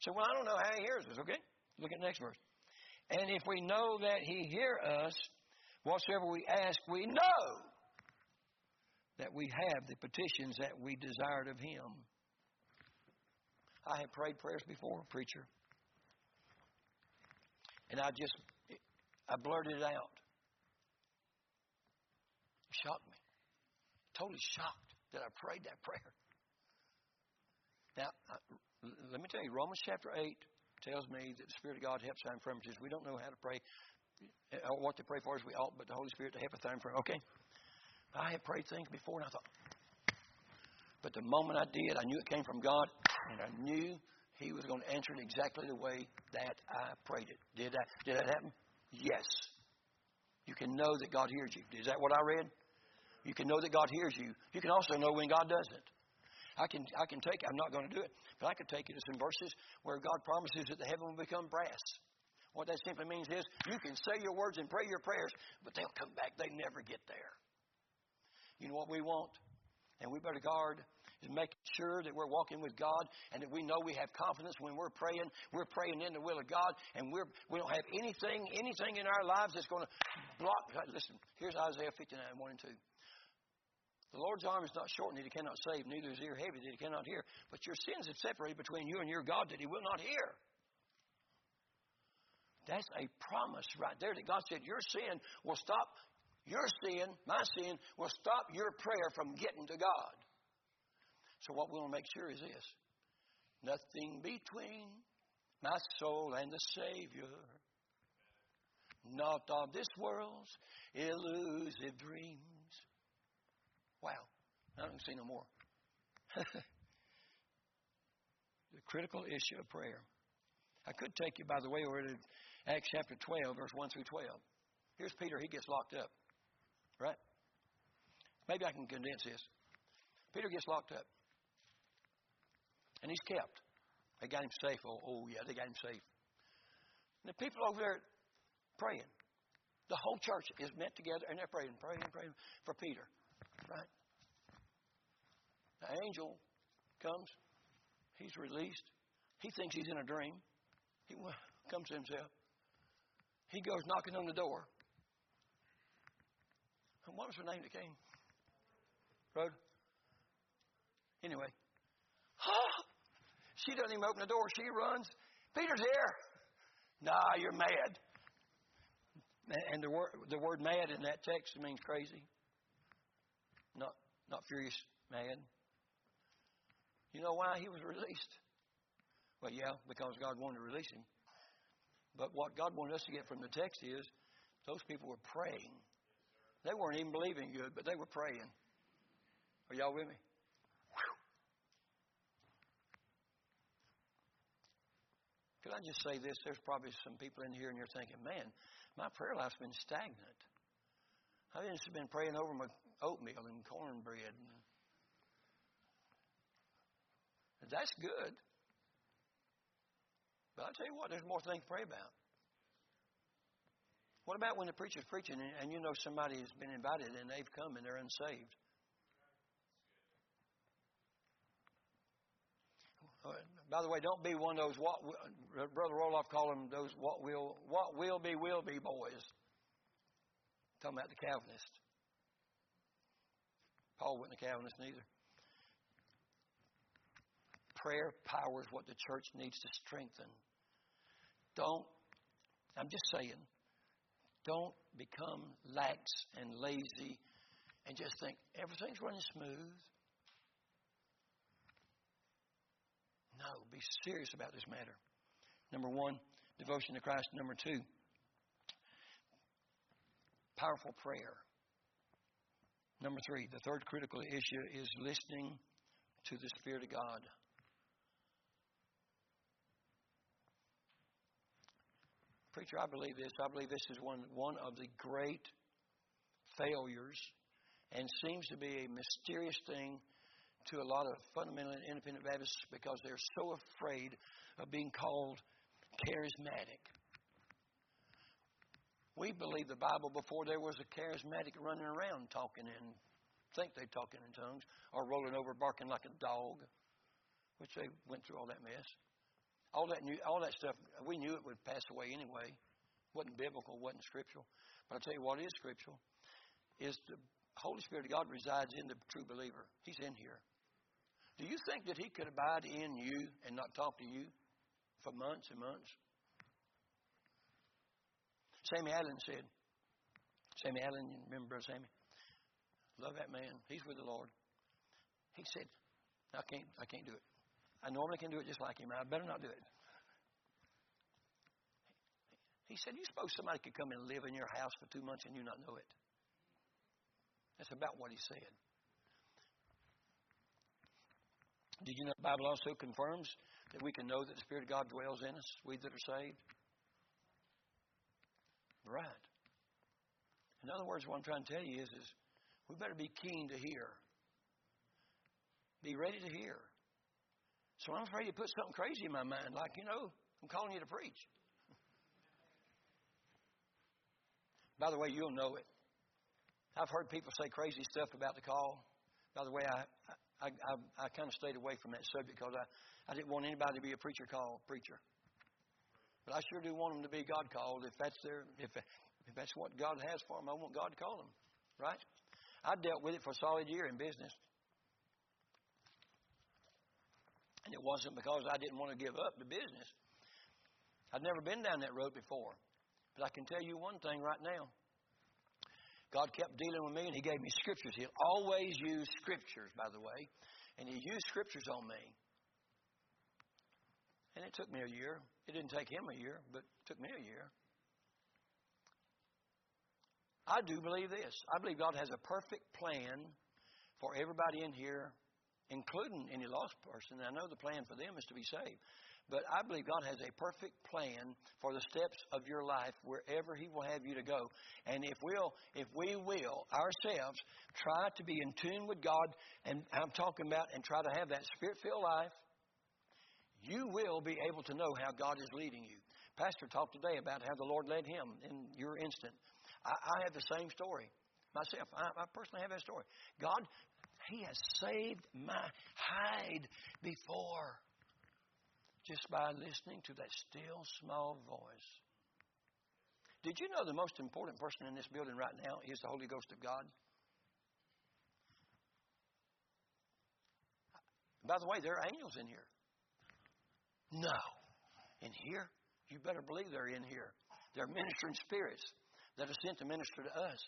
So, well, I don't know how He hears us, okay? Look at the next verse. And if we know that He hear us, whatsoever we ask, we know that we have the petitions that we desired of Him. I have prayed prayers before, preacher. And I just I blurted it out. It shocked me. Totally shocked that I prayed that prayer. Now, uh, let me tell you, Romans chapter 8 tells me that the Spirit of God helps our infirmities. We don't know how to pray what to pray for as we ought, but the Holy Spirit to help us our infirmities. Okay? I had prayed things before, and I thought, but the moment I did, I knew it came from God, and I knew He was going to answer it exactly the way that I prayed it. Did that? Did that happen? Yes. You can know that God hears you. Is that what I read? You can know that God hears you. You can also know when God doesn't. I can, I can take, I'm not going to do it, but I could take it to some verses where God promises that the heaven will become brass. What that simply means is you can say your words and pray your prayers, but they'll come back. They never get there. You know what we want? And we better guard is making sure that we're walking with God and that we know we have confidence when we're praying. We're praying in the will of God, and we're we don't have anything anything in our lives that's going to block. Listen, here's Isaiah 59, 1 and 2. The Lord's arm is not shortened that he cannot save, neither is ear heavy that he cannot hear. But your sins have separated between you and your God that he will not hear. That's a promise right there that God said your sin will stop your sin, my sin, will stop your prayer from getting to God. So, what we want to make sure is this nothing between my soul and the Savior, not of this world's elusive dreams. Wow, I don't see no more. the critical issue of prayer. I could take you, by the way, over to Acts chapter 12, verse 1 through 12. Here's Peter, he gets locked up, right? Maybe I can condense this. Peter gets locked up. And he's kept. They got him safe. Oh, oh yeah, they got him safe. And the people over there praying. The whole church is met together and they're praying, praying, praying for Peter. Right? The angel comes. He's released. He thinks he's in a dream. He comes to himself. He goes knocking on the door. And what was her name that came? Rhoda? Anyway. She doesn't even open the door. She runs. Peter's here. Nah, you're mad. And the word, the word mad in that text means crazy. Not, not furious, mad. You know why he was released? Well, yeah, because God wanted to release him. But what God wanted us to get from the text is those people were praying. They weren't even believing good, but they were praying. Are y'all with me? Could I just say this? There's probably some people in here and you're thinking, man, my prayer life's been stagnant. I've just been praying over my oatmeal and cornbread. And that's good. But I tell you what, there's more things to pray about. What about when the preacher's preaching and, and you know somebody has been invited and they've come and they're unsaved? By the way, don't be one of those what Brother Roloff called them those what will what will be will be boys. talking about the Calvinist. Paul wasn't a Calvinist neither. Prayer powers what the church needs to strengthen. Don't, I'm just saying, don't become lax and lazy and just think everything's running smooth. No, be serious about this matter. Number one, devotion to Christ. Number two, powerful prayer. Number three, the third critical issue is listening to the Spirit of God. Preacher, I believe this. I believe this is one, one of the great failures and seems to be a mysterious thing to a lot of fundamental and independent Baptists because they're so afraid of being called charismatic. We believe the Bible before there was a charismatic running around talking in, think they're talking in tongues, or rolling over barking like a dog, which they went through all that mess. All that new, all that stuff, we knew it would pass away anyway. wasn't biblical, wasn't scriptural. But I'll tell you what is scriptural is the Holy Spirit of God resides in the true believer. He's in here. Do you think that He could abide in you and not talk to you for months and months? Sammy Allen said, Sammy Allen, you remember Sammy? Love that man. He's with the Lord. He said, I can't, I can't do it. I normally can do it just like him. I better not do it. He said, You suppose somebody could come and live in your house for two months and you not know it? That's about what he said. Did you know the Bible also confirms that we can know that the Spirit of God dwells in us, we that are saved? Right. In other words, what I'm trying to tell you is, is we better be keen to hear. Be ready to hear. So I'm afraid to put something crazy in my mind, like, you know, I'm calling you to preach. By the way, you'll know it. I've heard people say crazy stuff about the call. By the way, I, I, I, I kind of stayed away from that subject because I, I didn't want anybody to be a preacher called preacher. But I sure do want them to be God called. If that's their, if, if that's what God has for them, I want God to call them. Right? I dealt with it for a solid year in business. And it wasn't because I didn't want to give up the business. I'd never been down that road before. But I can tell you one thing right now. God kept dealing with me and He gave me scriptures. He'll always use scriptures, by the way. And He used scriptures on me. And it took me a year. It didn't take Him a year, but it took me a year. I do believe this. I believe God has a perfect plan for everybody in here including any lost person. I know the plan for them is to be saved. But I believe God has a perfect plan for the steps of your life wherever He will have you to go. And if we'll, if we will ourselves try to be in tune with God, and I'm talking about, and try to have that spirit-filled life, you will be able to know how God is leading you. Pastor talked today about how the Lord led him in your instant. I, I have the same story myself. I, I personally have that story. God he has saved my hide before just by listening to that still small voice. Did you know the most important person in this building right now is the Holy Ghost of God? By the way, there are angels in here. No. In here? You better believe they're in here. They're ministering spirits that are sent to minister to us.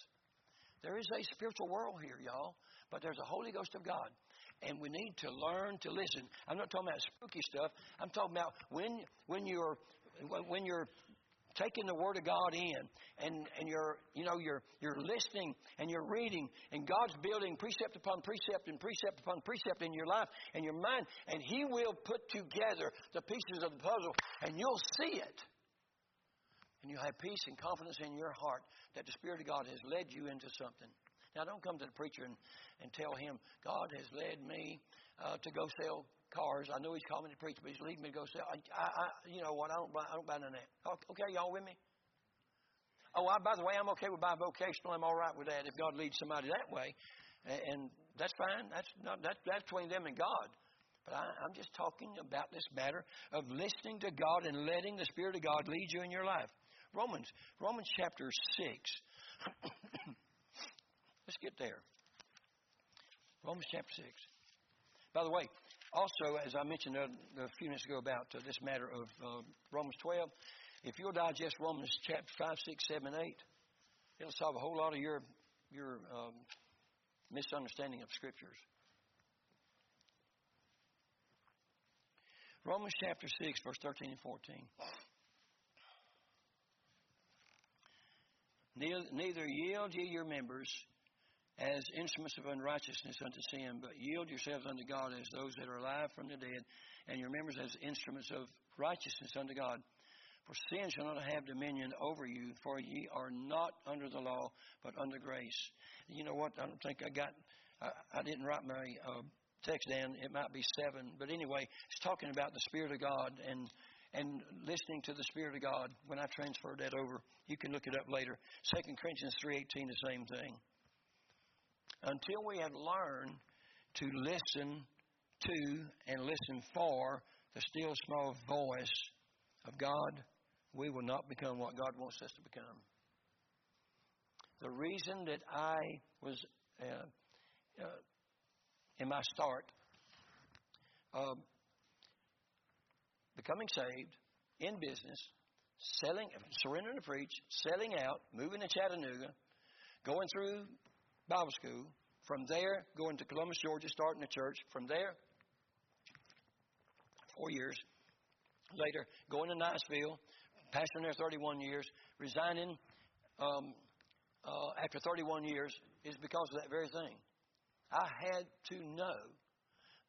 There is a spiritual world here, y'all, but there's a Holy Ghost of God. And we need to learn to listen. I'm not talking about spooky stuff. I'm talking about when when you're when you're taking the Word of God in and, and you're you know you're you're listening and you're reading and God's building precept upon precept and precept upon precept in your life and your mind and He will put together the pieces of the puzzle and you'll see it and you'll have peace and confidence in your heart that the Spirit of God has led you into something. Now, don't come to the preacher and, and tell him, God has led me uh, to go sell cars. I know he's calling me to preach, but he's leading me to go sell. I, I, you know what? I don't buy, I don't buy none of that. Okay, y'all with me? Oh, I, by the way, I'm okay with bivocational. I'm all right with that if God leads somebody that way, and, and that's fine. That's not that's that's between them and God. But I, I'm just talking about this matter of listening to God and letting the Spirit of God lead you in your life. Romans, Romans chapter six. Let's get there. Romans chapter six. By the way, also, as I mentioned a, a few minutes ago about uh, this matter of uh, Romans 12, if you'll digest Romans chapter 5, 6, 7, 8, it'll solve a whole lot of your, your um, misunderstanding of Scriptures. Romans chapter 6, verse 13 and 14. Neither yield ye your members as instruments of unrighteousness unto sin, but yield yourselves unto God as those that are alive from the dead, and your members as instruments of righteousness unto God. For sin shall not have dominion over you, for ye are not under the law, but under grace. You know what? I don't think I got, I, I didn't write my uh, text down. It might be seven. But anyway, it's talking about the Spirit of God and and listening to the Spirit of God. When I transferred that over, you can look it up later. Second Corinthians 3.18, the same thing until we have learned to listen to and listen for the still small voice of God, we will not become what God wants us to become. The reason that I was uh, uh, in my start uh, becoming saved in business, selling, surrendering to preach, selling out, moving to Chattanooga, going through Bible school. From there, going to Columbus, Georgia, starting a church. From there, four years later, going to Niceville, pastoring there 31 years, resigning um, uh, after 31 years is because of that very thing. I had to know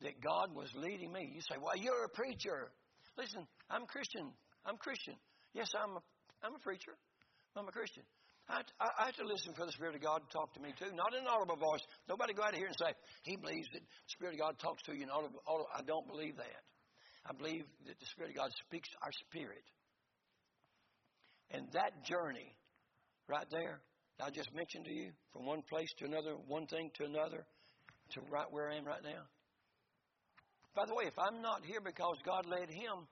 that God was leading me. You say, "Well, you're a preacher." Listen, I'm Christian. I'm Christian. Yes, I'm a, I'm a preacher. I'm a Christian. I, I, have to listen for the Spirit of God to talk to me too, not in an audible voice. Nobody go out of here and say, He believes that the Spirit of God talks to you in audible. audible. I don't believe that. I believe that the Spirit of God speaks our spirit. And that journey right there, I just mentioned to you, from one place to another, one thing to another, to right where I am right now. By the way, if I'm not here because God led him,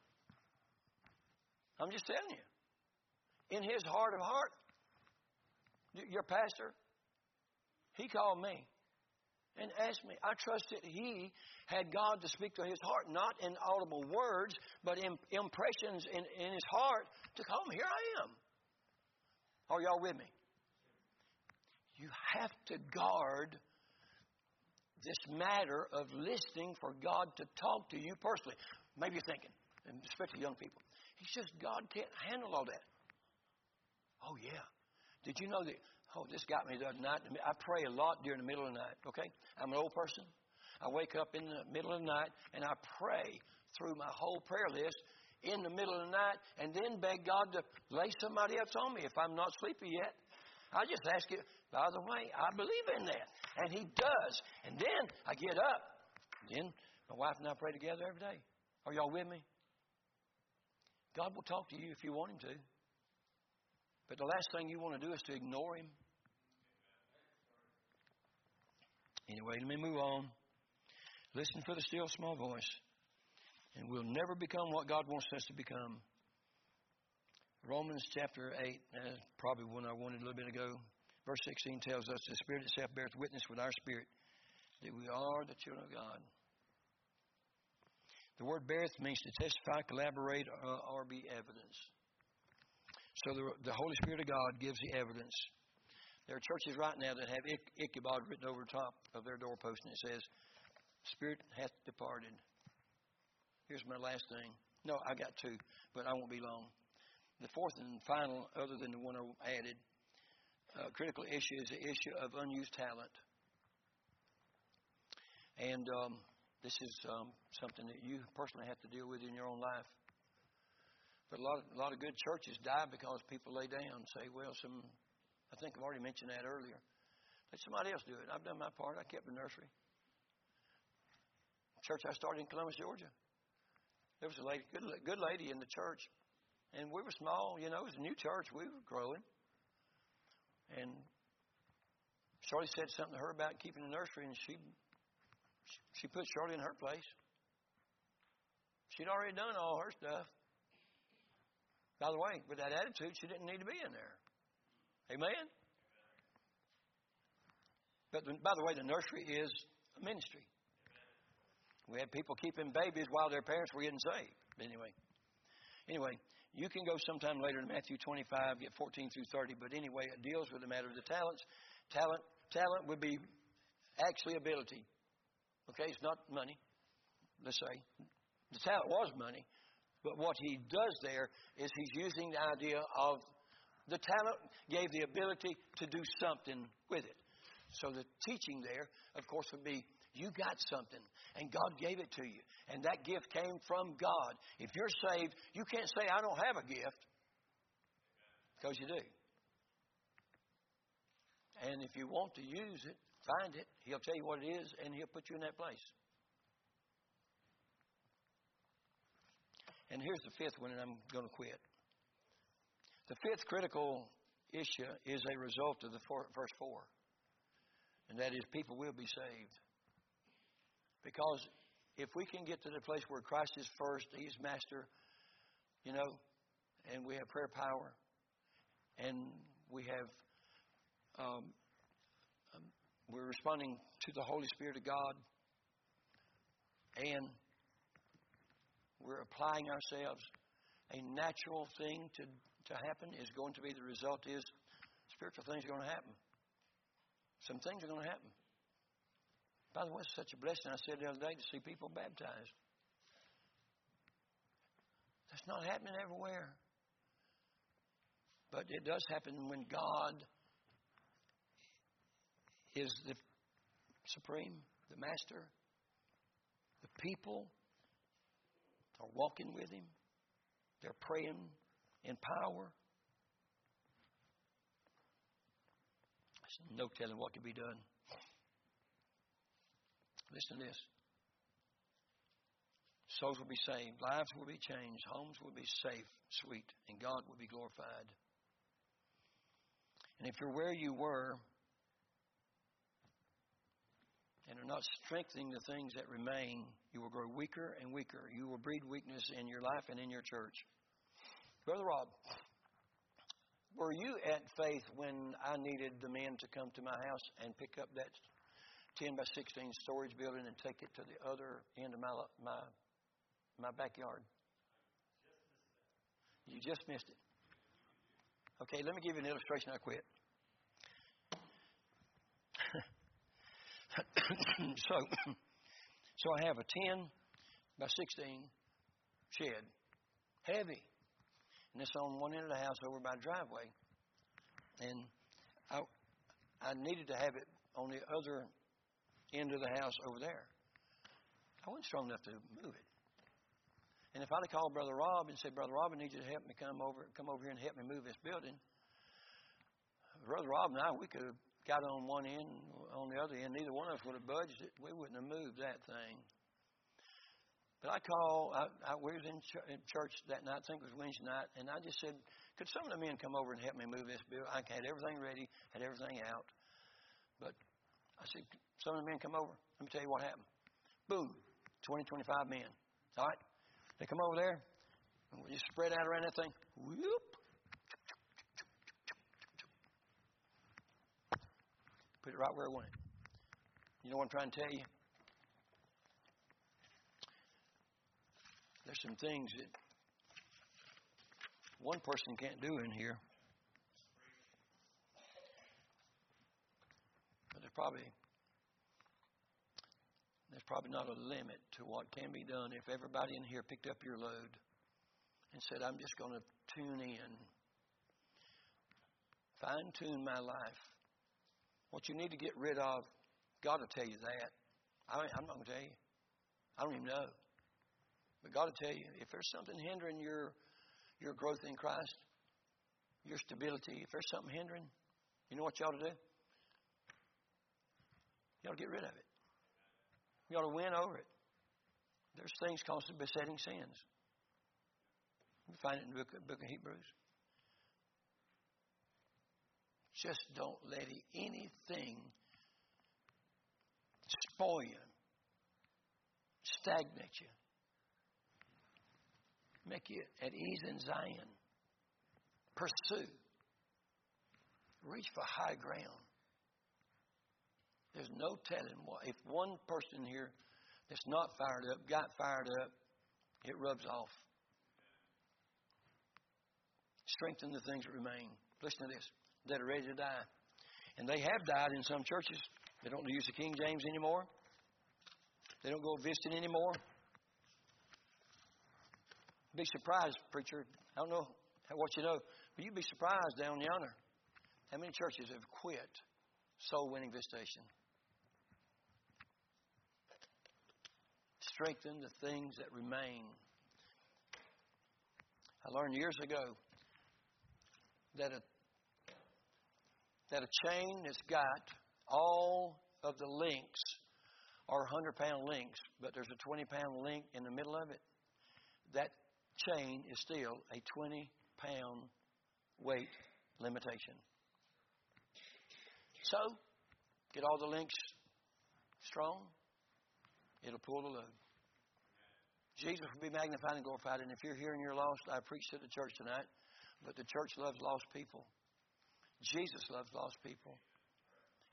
I'm just telling you. In his heart of heart, your pastor, he called me and asked me. I trusted he had God to speak to his heart, not in audible words, but in impressions in, in his heart to call me. Here I am. Are y'all with me? You have to guard this matter of listening for God to talk to you personally. Maybe you're thinking, and especially young people, he says God can't handle all that. Oh, yeah. Did you know that? Oh, this got me the other night. I pray a lot during the middle of the night, okay? I'm an old person. I wake up in the middle of the night and I pray through my whole prayer list in the middle of the night and then beg God to lay somebody else on me if I'm not sleepy yet. I just ask you, by the way, I believe in that. And He does. And then I get up. Then my wife and I pray together every day. Are y'all with me? God will talk to you if you want Him to. But the last thing you want to do is to ignore him. Anyway, let me move on. Listen for the still small voice. And we'll never become what God wants us to become. Romans chapter 8, uh, probably one I wanted a little bit ago. Verse 16 tells us the Spirit itself bears witness with our spirit that we are the children of God. The word beareth means to testify, collaborate, uh, or be evidence. So the, the Holy Spirit of God gives the evidence. There are churches right now that have Ich- Ichabod written over the top of their doorpost, and it says, Spirit hath departed. Here's my last thing. No, I got two, but I won't be long. The fourth and final, other than the one I added, uh, critical issue is the issue of unused talent. And um, this is um, something that you personally have to deal with in your own life. But a lot, a lot of good churches die because people lay down and say, well, some, I think I've already mentioned that earlier. Let somebody else do it. I've done my part. I kept the nursery. Church I started in Columbus, Georgia. There was a lady, good, good lady in the church. And we were small, you know, it was a new church. We were growing. And Shirley said something to her about keeping the nursery, and she she put Shirley in her place. She'd already done all her stuff. By the way, with that attitude, she didn't need to be in there. Amen? But the, by the way, the nursery is a ministry. We had people keeping babies while their parents were getting saved. Anyway, anyway, you can go sometime later to Matthew 25, get 14 through 30. But anyway, it deals with the matter of the talents. Talent, talent would be actually ability. Okay, it's not money. Let's say the talent was money, but what he does there is he's using the idea of the talent gave the ability to do something with it. So the teaching there, of course, would be you got something, and God gave it to you. And that gift came from God. If you're saved, you can't say, I don't have a gift, because you do. And if you want to use it, find it. He'll tell you what it is, and He'll put you in that place. And here's the fifth one, and I'm going to quit. The fifth critical issue is a result of the four, first four, and that is people will be saved. Because if we can get to the place where Christ is first, He's master, you know, and we have prayer power, and we have, um, um, we're responding to the Holy Spirit of God, and we're applying ourselves, a natural thing to, to happen is going to be the result is spiritual things are going to happen. Some things are going to happen. By the way, it's such a blessing. I said the other day to see people baptized. That's not happening everywhere. But it does happen when God is the supreme, the master. The people are walking with Him, they're praying in power. There's no telling what can be done. Listen to this. Souls will be saved, lives will be changed, homes will be safe, sweet, and God will be glorified. And if you're where you were and are not strengthening the things that remain, you will grow weaker and weaker. You will breed weakness in your life and in your church. Brother Rob, were you at faith when I needed the men to come to my house and pick up that 10 by 16 storage building and take it to the other end of my, my, my backyard. You just missed it. Okay, let me give you an illustration. I quit. so, so I have a 10 by 16 shed, heavy, and it's on one end of the house over by the driveway. And I, I needed to have it on the other end of the house over there. I wasn't strong enough to move it. And if I'd have called Brother Rob and said, Brother Rob, I need you to help me come over, come over here and help me move this building, Brother Rob and I, we could have got on one end, on the other end. Neither one of us would have budged it. We wouldn't have moved that thing. But I called, I, I, we was in, ch- in church that night, I think it was Wednesday night, and I just said, could some of the men come over and help me move this building? I had everything ready, had everything out. But I said, some of the men come over. Let me tell you what happened. Boom, 20, 25 men. All right? They come over there, and we just spread out around that thing. Whoop. Put it right where I want it. You know what I'm trying to tell you? There's some things that one person can't do in here. But there's probably there's probably not a limit to what can be done if everybody in here picked up your load and said, I'm just going to tune in, fine tune my life. What you need to get rid of, God will tell you that. I, I'm not going to tell you. I don't even know. But God will tell you if there's something hindering your your growth in Christ, your stability, if there's something hindering, you know what you ought to do? You ought to get rid of it. You ought to win over it. There's things called besetting sins. You find it in the book, book of Hebrews. Just don't let anything spoil you, stagnate you, make you at ease in Zion. Pursue. Reach for high ground. There's no telling what. If one person here that's not fired up got fired up, it rubs off. Strengthen the things that remain. Listen to this that are ready to die. And they have died in some churches. They don't use the King James anymore. They don't go visiting anymore. Be surprised, preacher. I don't know what you know, but you'd be surprised down yonder how many churches have quit soul winning visitation. Strengthen the things that remain. I learned years ago that a that a chain that's got all of the links are 100 pound links, but there's a 20 pound link in the middle of it. That chain is still a 20 pound weight limitation. So, get all the links strong, it'll pull the load. Jesus will be magnified and glorified. And if you're here and you're lost, I preach to the church tonight. But the church loves lost people. Jesus loves lost people.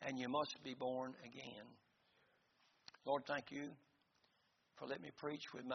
And you must be born again. Lord, thank you for letting me preach with my